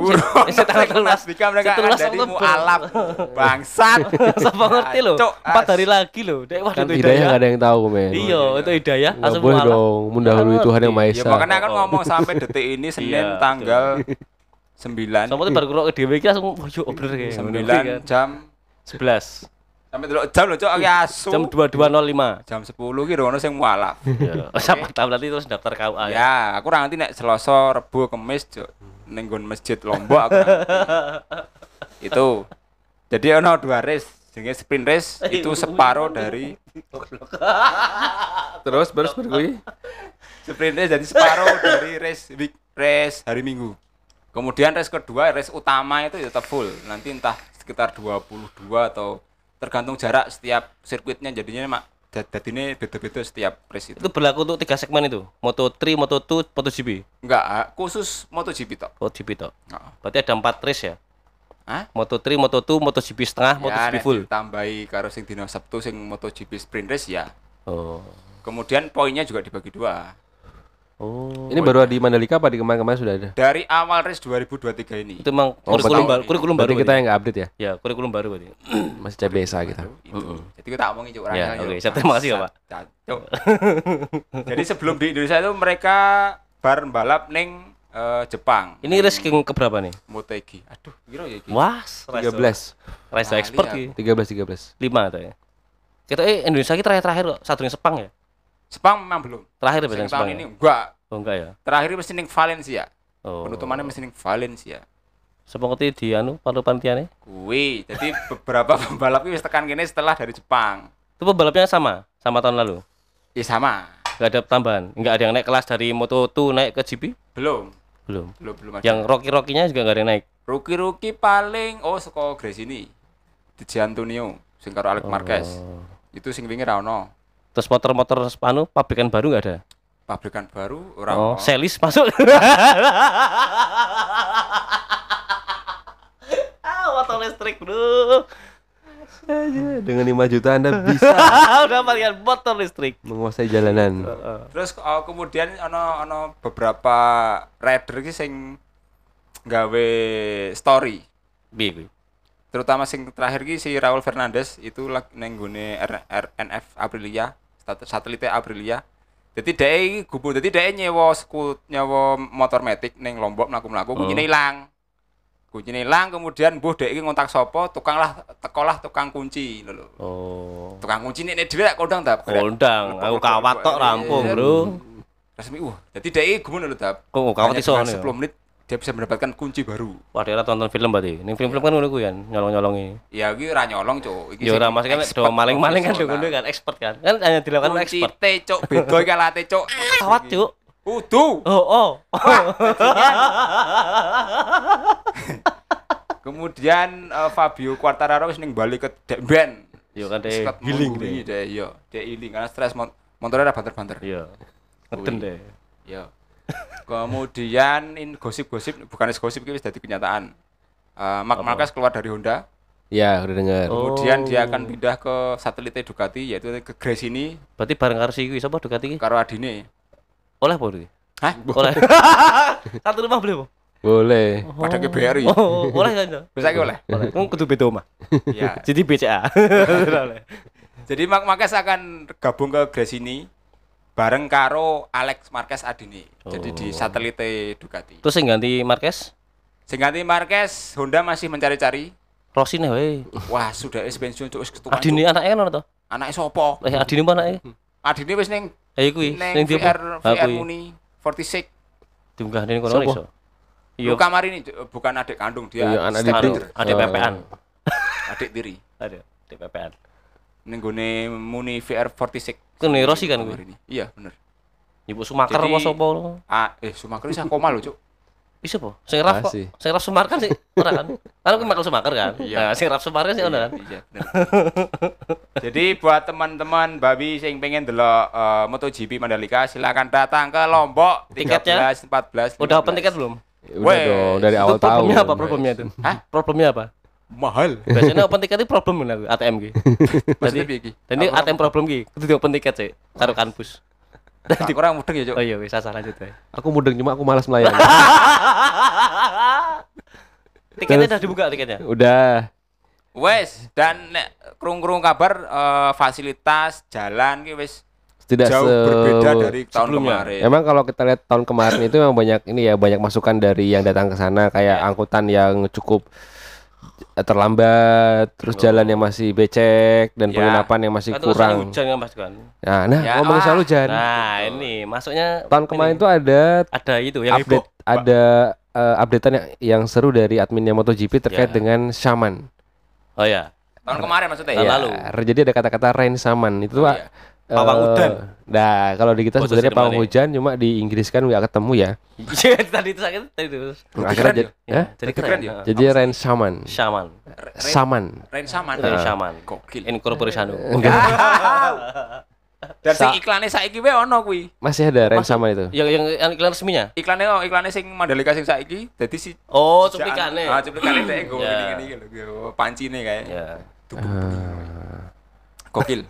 Sik tanggal telulas. Nasbika mereka jadi Oktober. mualaf. Bangsat. Siapa ngerti loh? Empat as. hari lagi loh. Dek wah Kan itu hidayah nggak ada yang tahu men. Iya, itu hidayah langsung boleh mualaf. dong mendahului Tuhan yang Maha ngerti. Ya Esa. makanya kan ngomong sampai detik ini Senin Iya, tanggal 9 Sama tuh baru kurang dhewe iki langsung yo bener kayak. 9 jam 11 sampai dulu jam lho cok ya asu. jam 22.05. Jam 10 ki ono sing mualaf. Ya, siapa tahu nanti terus daftar KUA ya. Ya, aku ora ngerti nek Selasa, Rebo, Kamis cok ning nggon masjid Lombok aku. Itu. Jadi ono dua race, jenenge sprint race itu separuh dari Terus seperti gue. sprint race jadi separuh dari race week race hari Minggu. Kemudian race kedua, race utama itu ya tetap full. Nanti entah sekitar 22 atau tergantung jarak setiap sirkuitnya jadinya mak jadinya beda-beda setiap race itu. Itu berlaku untuk tiga segmen itu. Moto3, Moto2, MotoGP. Enggak, ah, khusus MotoGP tok. MotoGP toh. Heeh. Berarti ada empat race ya. Hah? Moto3, Moto2, MotoGP setengah, Ya, MotoGP full. ditambahi karo sing dino Sabtu sing MotoGP sprint race ya. Oh. Kemudian poinnya juga dibagi dua. Oh. Ini baru di Mandalika apa di kemarin-kemarin sudah ada? Dari awal race 2023 ini. Itu memang Oh, kurikulum baru, kurikulum baru. Berarti kita yang nggak update ya? Ya, kurikulum baru berarti. Masih CBSA kita. itu. Jadi kita omongin cuk Ya, orangnya, oke. yuk. Siap, terima kasih ya, Pak. Jadi sebelum di Indonesia itu mereka bar balap ning eh, Jepang. Ini race yang keberapa nih? Motegi. Aduh, kira ya iki. Wah, 13. Race expert aku. ki. 13 13. 5 atau ya. Kita eh Indonesia kita terakhir-terakhir kok satu yang Sepang ya. Sepang memang belum. Terakhir berarti tahun Sepang ini ya. enggak. Oh enggak ya. Terakhir mesti ning Valencia. Oh. Penutupannya mesti ning Valencia. Sepang itu di anu palu pantiane. Kuwi. Jadi beberapa pembalap wis tekan kene setelah dari Jepang. Itu pembalapnya sama sama tahun lalu. Ya sama. Enggak ada tambahan. Enggak ada yang naik kelas dari Moto2 naik ke GP? Belum. Belum. Belum belum ada. Yang Rocky-Rockinya juga enggak ada yang naik. Rookie-rookie paling oh saka Grace ini. Di Antonio sing karo Alex Marquez. Oh. Itu sing wingi ra ono. Terus motor-motor anu pabrikan baru enggak ada. Pabrikan baru ora Oh. Selis masuk. ah, motor listrik, Bro. Dengan 5 juta Anda bisa Udah pilihan motor listrik. menguasai jalanan. Terus oh, kemudian ono ono beberapa rider iki sing gawe story. Piye? Terutama sing terakhir ki si Raul Fernandez itu lagi neng gone R- RNF Aprilia, sat- satelitnya Aprilia. Jadi dia iki gubu, jadi dia nyewa skut, nyewa motor metik neng Lombok mlaku-mlaku kuncine ilang. Kuncine ilang kemudian mbuh dia ngontak sopo, tukang lah tekolah tukang kunci lho. lho. Oh. Tukang kunci nek dhewe tak kondang ta. Kondang, aku kawat tok rampung, Bro. Resmi wah. Jadi dia gumun lho ta. Kok kawat iso ya? 10 menit dia bisa mendapatkan kunci baru. Wah, dia tonton film berarti. Ning film-film kan ngono kuwi kan, nyolong-nyolongi. Ya iki ora nyolong, Cuk. Iki Ya ora maksudnya kan do maling-maling kan ngono kan expert kan. Kan hanya dilakukan oleh Kunci expert. T, Cuk. Beda iki alate, Cuk. Kawat, Cuk. Kudu. Oh, oh. Kemudian eh, Fabio Quartararo wis ning balik ke dek band. Yo kan deh healing deh. deh, iya. Dek healing karena stres mot motornya ada banter-banter. Iya. Ngeden deh. Iya. Kemudian in gosip-gosip bukan gosip iki wis dadi kenyataan. Eh Mark Marquez keluar dari Honda, Ya, udah dengar. Oh. kemudian dia akan pindah ke satelit Ducati yaitu ke Grace ini Berarti bareng karo si kuwi sapa Ducati iki? karo adine. Oleh apa iki? Hah? Oleh. Satu rumah boleh, Po? Boleh. Pada ke BRI. Oh, oleh kan? Jo? Bisa ki oleh. Oleh. Kan kudu beda omah. Iya. Jadi BCA. Jadi Mark Marquez akan gabung ke Gresini bareng karo Alex Marquez adine. Jadi di satelit Ducati. Terus yang ganti Marquez? Sing ganti Marquez, Honda masih mencari-cari. Rossi nih, weh. Wah, sudah es pensiun cuk wis ketuaan. Adine Cuk. anaknya ono to? Anake sapa? Eh, adine mana eh? Adine wis ning Eh, kuwi. ning VR Ah, VR. Muni 46. Diunggah ning kono Sopo? iso. Iya. Luka Marini Cuk. bukan adik kandung dia. Iya, anak. Ada Oh. PPN. Adik tiri. Ada di PPN. Ning gone Muni VR 46. Itu nih Rossi kan? Marini. Iya, bener. Ibu Sumaker apa sapa lho? Ah, eh Sumaker wis koma lho, Cuk. Bisa po? Sing Raf kok. Masih. Sing Raf Sumaker sih ora kan? Kan aku Michael Sumaker kan. Iya. Nah, sing Raf Sumaker sih ono kan. Iya, bener. Jadi buat teman-teman babi sing pengen delok eh, MotoGP Mandalika silakan datang ke Lombok Tiketnya? 13 14 Udah open 15. tiket belum? Udah Weh, dong dari awal tahun. problemnya apa problemnya itu? Hah? Problemnya apa? Mahal. Biasanya open tiket itu problem bener ATM ki. Dan ini ATM problem ki. Kudu di open tiket sih. Karo kanbus. Aku kurang mudeng ya, Cuk. Oh iya wis asal lanjut wae. Aku mudeng cuma aku malas melayani. Tiketnya udah dibuka tiketnya. Udah. Wes, dan nek krung-krung kabar eh, fasilitas jalan ki wis Tidak jauh se- berbeda dari tahun sebelumnya. kemarin. Emang kalau kita lihat tahun kemarin itu memang banyak ini ya banyak masukan dari yang datang ke sana kayak angkutan yang cukup terlambat, terus jalan yang masih becek dan Ya. penginapan yang masih Kan kurang. hujan kan Mas kan. Nah, nah Ya, ngomongin soal hujan. Nah, ini masuknya tahun kemarin tuh ada ada itu yang update heboh. ada eh, updatean yang, yang seru dari adminnya MotoGP terkait Ya. dengan Shaman. Oh ya. Tahun kemarin maksudnya Tahun ya. lalu. Jadi ada kata-kata rain Shaman itu Oh, Pak, iya. Pawang Eh, udan. Nah, kalau di kita Oh, sebenarnya pawang hujan cuma di Inggris kan nggak ketemu ya. Iya, tadi itu sakit tadi itu. Akhirnya jadi, Ya, jadi Keren keren ya? ya. jadi Rain Shaman. Shaman. Saman. Rain Saman. Rain Shaman. Gokil. Incorporation. Dan sing Sa- iklane saiki wae ono kuwi. Masih ada Rain Shaman itu. Yang yang yang iklan resminya. Iklane oh, iklane sing Mandalika sing saiki dadi si Oh, si- cuplikannya. Ah, cuplikane dhek nggo Ya. ngene iki lho, pancine kae. Ya. Gokil.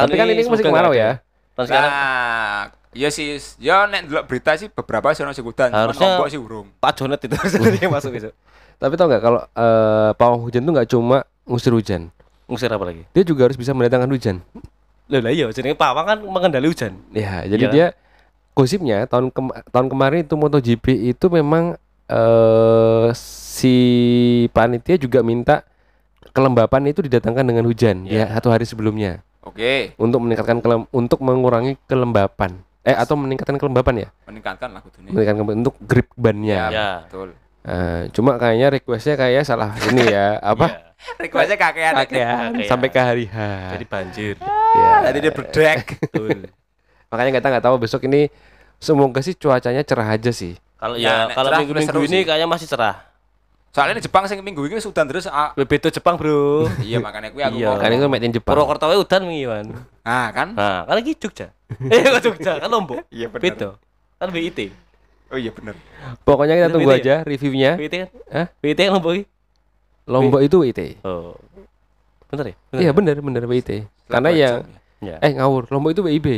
Tapi kan ini musim kemarau ya. Dan sekarang Nah, iya sih, ya nek delok berita sih beberapa sih ono sing udan, Harusnya- sih urung. Pak Jonet itu sebenarnya masuk itu. Tapi tau nggak kalau eh, pawang hujan tuh nggak cuma ngusir hujan, Ngusir apa lagi? dia juga harus bisa mendatangkan hujan. Loh lah iya, jenenge pawang kan mengendali hujan. Ya, jadi Iya. dia gosipnya tahun kema- tahun kemarin itu MotoGP itu memang eh si panitia juga minta kelembapan itu didatangkan dengan hujan Iya. ya satu hari sebelumnya Oke, untuk meningkatkan kelem untuk mengurangi kelembapan. Eh atau meningkatkan kelembapan ya? meningkatkan lah kudune. Meningkatkan kelembapan untuk grip bannya. Ya. Betul. Eh, cuma kayaknya requestnya kayak salah ini ya apa? Requestnya kakean. Kakean Kakean. sampai ke hari H. Jadi banjir. Ya. Tadi dia berdek. Betul. Makanya kita nggak tahu besok ini semoga sih cuacanya cerah aja sih. Kalau Ya, ya, kalau cerah minggu-minggu seru ini sih. kayaknya masih cerah. Soalnya di Jepang sing minggu ini sudah terus ah, Bebedo Jepang, Bro. iya makanya gue aku Iya. ngomong. Kan itu made in Jepang. Purwokerto wae udan wingi, Wan. Ah, kan? Nah, kan lagi Jogja. Eh, kok Jogja, kan Lombok. Iya benar. Beda. Kan BIT. Oh iya benar. Pokoknya kita Itu tunggu WIT aja reviewnya. BIT kan? Hah? BIT kan Lombok iki? Lombok itu WIT. Oh. Bener ya? Bener. Iya benar benar WIT. Karena Dua yang ya. Ya. eh ngawur, Lombok itu WIB.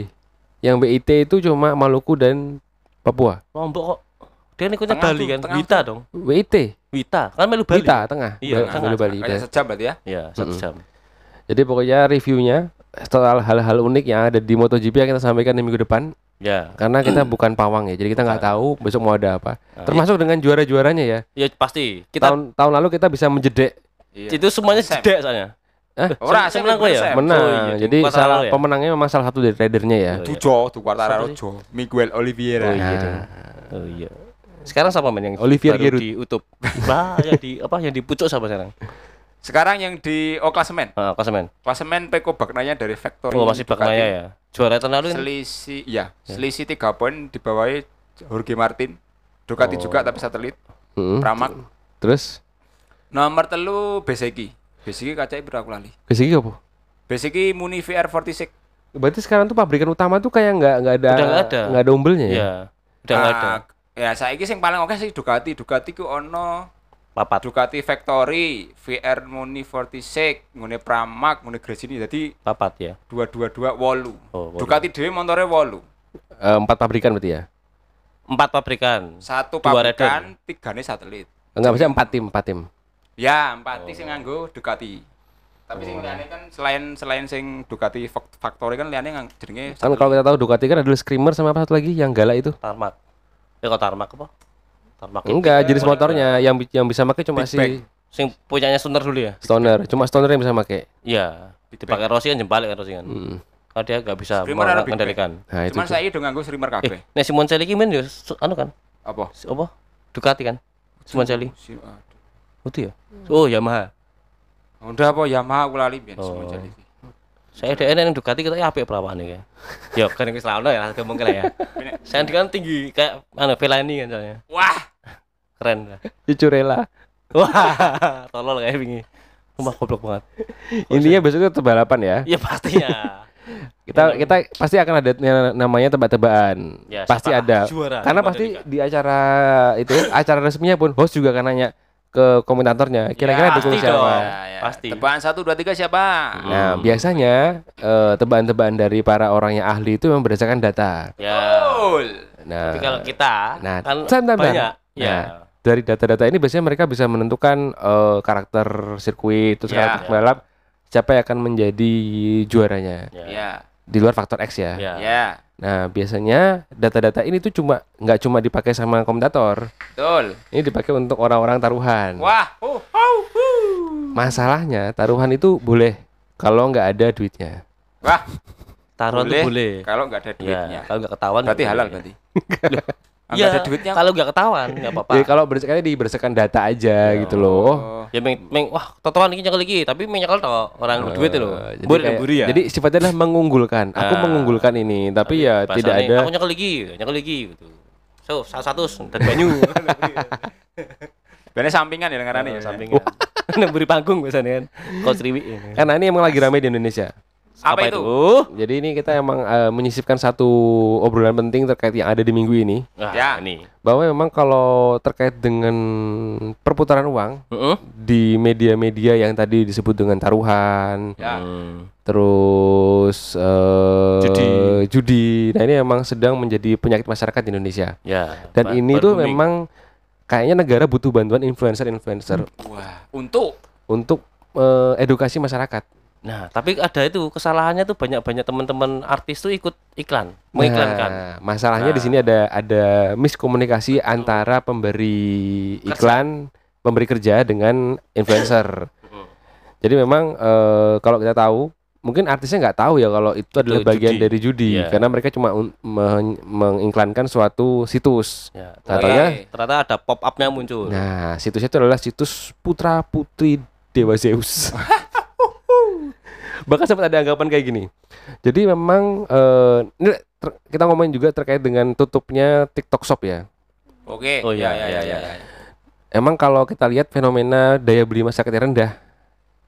Yang BIT itu cuma Maluku dan Papua. Lombok kok. Dia kan ikutnya Tengah Bali tuh, kan? tengah Wita dong. WIT. Wita. Kan melu Bali. Wita tengah. Iya, Ba- tengah. Melu Bali. Kayak sejam berarti ya. Iya, satu. Jadi pokoknya reviewnya setelah hal-hal unik yang ada di MotoGP yang kita sampaikan di minggu depan Ya. karena kita bukan pawang ya. Jadi kita nggak tahu besok mau ada apa. Nah, Termasuk dengan juara-juaranya ya. Ya pasti. Kita Tahun tahun lalu kita bisa menjedek Iya. itu semuanya jedek soalnya. Hah? Ora, Sam menang ya? Menang. Oh, iya, di Jadi salah ya? pemenangnya memang salah satu dari ridernya ya. Oh, iya. Tujo, tuh Quartararo Miguel Oliveira. Oh iya. dong. Oh iya. Sekarang siapa men yang Olivier baru Giroud. di YouTube? Bah, yang di apa yang di pucuk siapa sekarang? Sekarang yang di O klasemen. Ah, klasemen. Klasemen Peko Bagnaya dari Factory. Oh, masih. Bagmaya ya. Juara tahun lalu? Selisih, ya, selisih 3 poin di bawah Jorge Martin. Ducati Oh. juga tapi satelit. Mm-mm. Pramak. Terus Nomor telu Beseki. Beseki kacai berapa lali. Besiki apa? Beseki Muni VR46. Berarti sekarang tuh pabrikan utama tuh kayak nggak nggak ada nggak ada. nggak ada umbelnya ya? Iya. Udah enggak ada. Ya saiki sing paling oke sih Ducati. Ducati ku ono Papat. Ducati Factory, VR Muni 46, ngene Pramac, ngene Gresini. Jadi Papat ya. 222 wolu. Oh, wolu. Ducati dhewe montore wolu. Eh, empat pabrikan berarti ya? Empat pabrikan. Satu Dua pabrikan, tigane satelit. Enggak maksudnya empat tim, empat tim. Ya, empat sing nganggo Ducati. Tapi sing liyane kan selain selain sing Ducati Fac- Factory kan liyane ngang jenenge Kan kalau kita tahu Ducati kan ada Screamer sama apa satu lagi yang galak itu. Tarmak. Eh kok tarmak apa? Tarmak. itu. Enggak, jenis motornya yang yang bisa pakai cuma si. Sing punyanya Stoner dulu ya? Stoner, cuma Stoner yang bisa pakai. Iya. Dipakai Rossi kan jempalik kan Rossi kan. Hmm. Kalau dia nggak bisa mengendalikan. Nah, itu. Cuman saya udah nganggo streamer kabeh. Eh, nek Simon Celi ki men ya su- anu kan? Apa? Si- Apa? Ducati kan? Simon Celi. Si- aduh. Oh, itu ya? Oh, Yamaha. Honda apa Yamaha aku lali biyen Oh. semua jadi. Saya ada yang Ducati kita ya apik perawaane kayak. Ya kan iki selalu ya ngomong kira ya. Saya kan tinggi kayak anu Velani kan soalnya. Wah, Keren. lah. Cucurella. Wah, tolol kayak wingi. Rumah goblok banget. Intinya besok itu balapan ya. Ya pastinya. Kita kita pasti akan ada na- namanya tebak-tebakan. Ya, pasti ada. juara Karena pasti di acara itu acara resminya pun host juga akan nanya ke komentatornya kira-kira Ya, dukung siapa. dong. ya, Pasti. Tebakan 1 2 3 siapa? Nah, biasanya eh, tebakan-tebakan dari para orang yang ahli itu memang berdasarkan data. Ya. Betul. Nah, Tapi kalau kita nah, kan sebentar. banyak. Ya. Nah, dari data-data ini biasanya mereka bisa menentukan eh, karakter sirkuit terus Ya. karakter balap siapa yang akan menjadi juaranya Ya. Ya. di luar faktor X ya. Ya. Ya. Nah, biasanya data-data ini tuh cuma nggak cuma dipakai sama komentator. Betul. Ini dipakai untuk orang-orang taruhan. Wah. Oh, oh, oh. Masalahnya taruhan itu boleh kalau nggak ada duitnya. Wah, Taruhan tuh boleh. Kalau nggak ada duitnya. Ya, kalau nggak ketahuan Berarti halal boleh. berarti. Enggak Ya, ada duitnya. kalau nggak ketahuan nggak apa-apa. Ya kalau berdasarkan di berdasarkan data aja gitu loh. Oh, Ya meng, meng wah totoan ini nyekel iki, tapi meng nyekel tok orang duit itu loh. Eh, jadi, Buri kayak- buri ya. jadi sifatnya adalah mengunggulkan. Aku Nah. mengunggulkan ini, tapi ya tidak Bahasanya, ada. Aku nyekel iki, nyekel iki gitu. So, salah satu dan banyu. Bener sampingan ya ngarane ya. Sampingnya. Beri panggung biasanya kan. Kau seriwi. Karena ini emang lagi ramai di Indonesia. Apa itu? Jadi ini kita emang eh, menyisipkan satu obrolan penting terkait yang ada di minggu ini. Nah, Ya. ini. Bahwa memang kalau terkait dengan perputaran uang Heeh. di media-media yang tadi disebut dengan taruhan, Ya. Hmm. terus eh, Judi. judi. Nah ini memang sedang menjadi penyakit masyarakat di Indonesia. Ya. Dan ba- ini tuh memang kayaknya negara butuh bantuan influencer-influencer Wah, untuk untuk eh, edukasi masyarakat. Nah, tapi ada itu kesalahannya tuh banyak-banyak teman-teman artis tuh ikut iklan, mengiklankan. Nah, masalahnya di Nah. sini ada ada miskomunikasi antara pemberi iklan, pemberi kerja dengan influencer. Jadi memang eh, kalau kita tahu, mungkin artisnya nggak tahu ya kalau itu adalah Itu bagian judi. dari judi, Iya. karena mereka cuma men- mengiklankan suatu situs. Ya, Katanya, ternyata ada pop up-nya muncul. nah situsnya itu adalah situs putra putri dewa Zeus. Bahkan sempat ada anggapan kayak gini. Jadi memang eh, ini ter- kita ngomongin juga terkait dengan tutupnya TikTok Shop ya. Oke. Oh, iya, ya, ya, iya, ya, iya. ya. Emang kalau kita lihat fenomena daya beli masyarakat yang rendah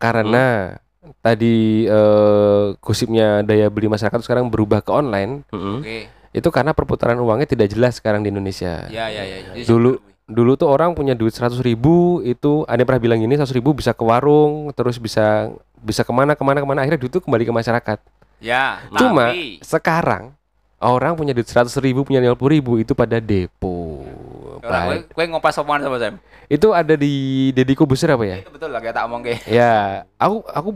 karena tadi eh, gosipnya daya beli masyarakat sekarang berubah ke online Heeh. Oke. itu karena perputaran uangnya tidak jelas sekarang di Indonesia. Ya, ya, ya. ya. Dulu dulu tuh orang punya duit 100 ribu itu ada pernah bilang gini 100 ribu bisa ke warung terus bisa bisa ke mana ke mana ke mana akhirnya duit itu kembali ke masyarakat. Ya, Cuma tapi sekarang orang punya duit 100 ribu punya 50 ribu itu pada depo. Orang kowe ngopas omongan sama Sam. Itu ada di Deddy Kobuser apa ya? Itu betul lah kayak tak omong ke. Ya, aku aku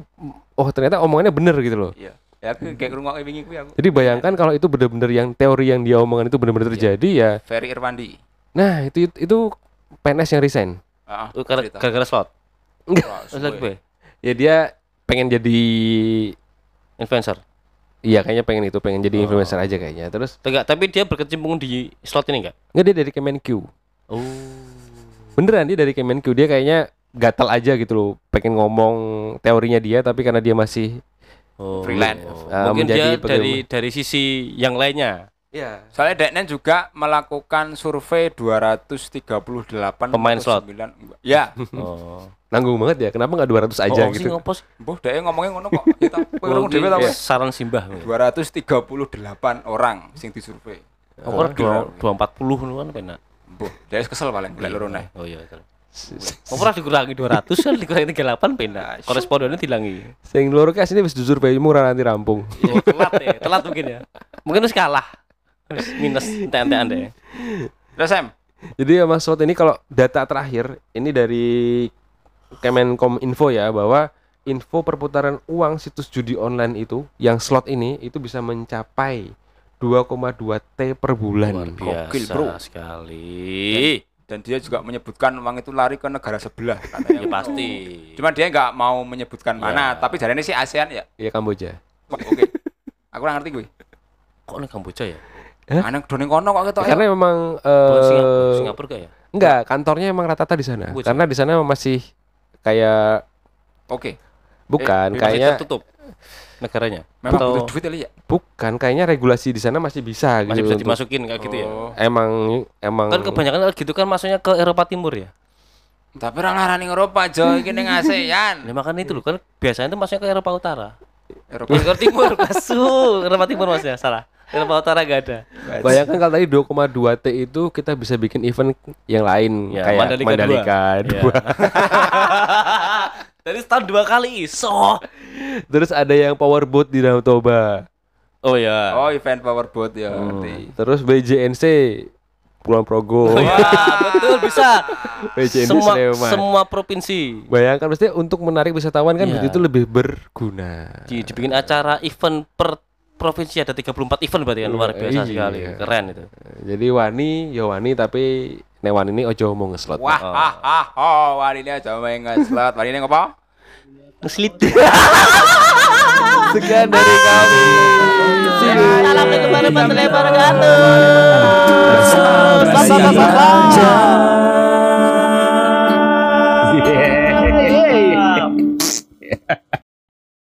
oh ternyata omongannya bener gitu loh. Iya. Ya aku kayak ngrungokne wingi kuwi aku. Jadi bayangkan kalau itu bener-bener yang teori yang dia omongan itu bener-bener terjadi ya. Ferry Irwandi. Nah, itu itu PNS yang resign. Heeh. Gara- cerita. Gara-gara slot. Lagi suwe. be, Ya dia pengen jadi influencer. iya kayaknya pengen itu, pengen jadi Oh. influencer aja kayaknya. Terus Enggak, tapi dia berkecimpung di slot ini enggak? nggak dia dari Kemenq. Oh. Beneran dia dari Kemenq. Dia kayaknya gatal aja gitu loh, pengen ngomong teorinya dia tapi karena dia masih Oh. Freelance. Ah, Mungkin dia dari dari sisi yang lainnya. Iya. Soalnya Deknen juga melakukan survei 238 Pemain slot. 9. Ya, Oh. Nanggung banget ya. Kenapa nggak 200 aja oh, gitu? Sih, ngopo sih? Mbah dhek ngomongnya ngono kok. Kita kowe Oh, ngomong dhewe ta, Mas? Saran simbah. 238 orang sing disurvei. Dua dua empat puluh kan penak. Mbah, dhek kesel paling golek loro neh. Oh iya. betul. Apa pernah dikurangi 200 kan dikurangi 38 penak. Korespondennya dilangi. Sing loro ki asline wis disurvei murah nanti rampung. Oh, telat ya, telat mungkin ya. Mungkin harus kalah. Minus ente-entean deh. Terus Sam, Jadi ya Mas ini kalau data terakhir ini dari Kemenkom Info ya bahwa info perputaran uang situs judi online itu yang slot ini itu bisa mencapai 2,2 T per bulan. Luar Gokil, biasa bro. sekali. dan dia juga menyebutkan uang itu lari ke negara sebelah katanya. Ya pasti. Cuma dia nggak mau menyebutkan mana, Ya. tapi dari ini sih ASEAN ya. Ya Kamboja. Oke. Aku nggak ngerti gue. Kok nih Kamboja ya? Aneh doning kono kok ketok. ya. Karena memang Bukan Singapura, eh Singapura gak ya? enggak, kantornya emang rata-rata di sana. Kamboja. Karena di sana masih kayak Oke. bukan Eh, kayaknya tertutup negaranya. Memang Atau butuh duit kali ya. bukan kayaknya regulasi di sana masih bisa masih gitu bisa untuk- dimasukin kayak gitu ya. Oh. Emang emang Kan kebanyakan gitu kan masuknya ke Eropa Timur ya. Tapi orang larang ning Eropa aja iki ning ASEAN. Nah, makanya itu loh kan biasanya itu masuknya ke Eropa Utara. Eropa Eropa Timur masuk. Eropa Timur maksudnya salah. Eropa Utara gak ada. Bayangkan kalau tadi 2,2 T itu kita bisa bikin event yang lain Ya, kayak Mandalika Mandalika, dua. dua. Dari setahun dua kali iso. Terus ada yang powerboat di Danau Toba. Oh ya. Oh, event powerboat ya, ngerti. Terus BJNC Pulau Progo. Wah, betul bisa. BJNC semua Sleman. semua provinsi Bayangkan mesti untuk menarik wisatawan kan Iya. begitu lebih berguna. di, dibikin acara event per provinsi ada 34 event berarti kan luar iya, biasa iya, sekali. Iya. Keren itu. Jadi wani ya wani tapi nek wani ini ojo mau ngeslot. Wah, oh. ah, ah, oh, wani ini ojo mau ngeslot. Wani ini ngapa? Ngeslit. Sekian dari ah. kami. Assalamualaikum warahmatullahi wabarakatuh. Selamat jumpa. Yeah.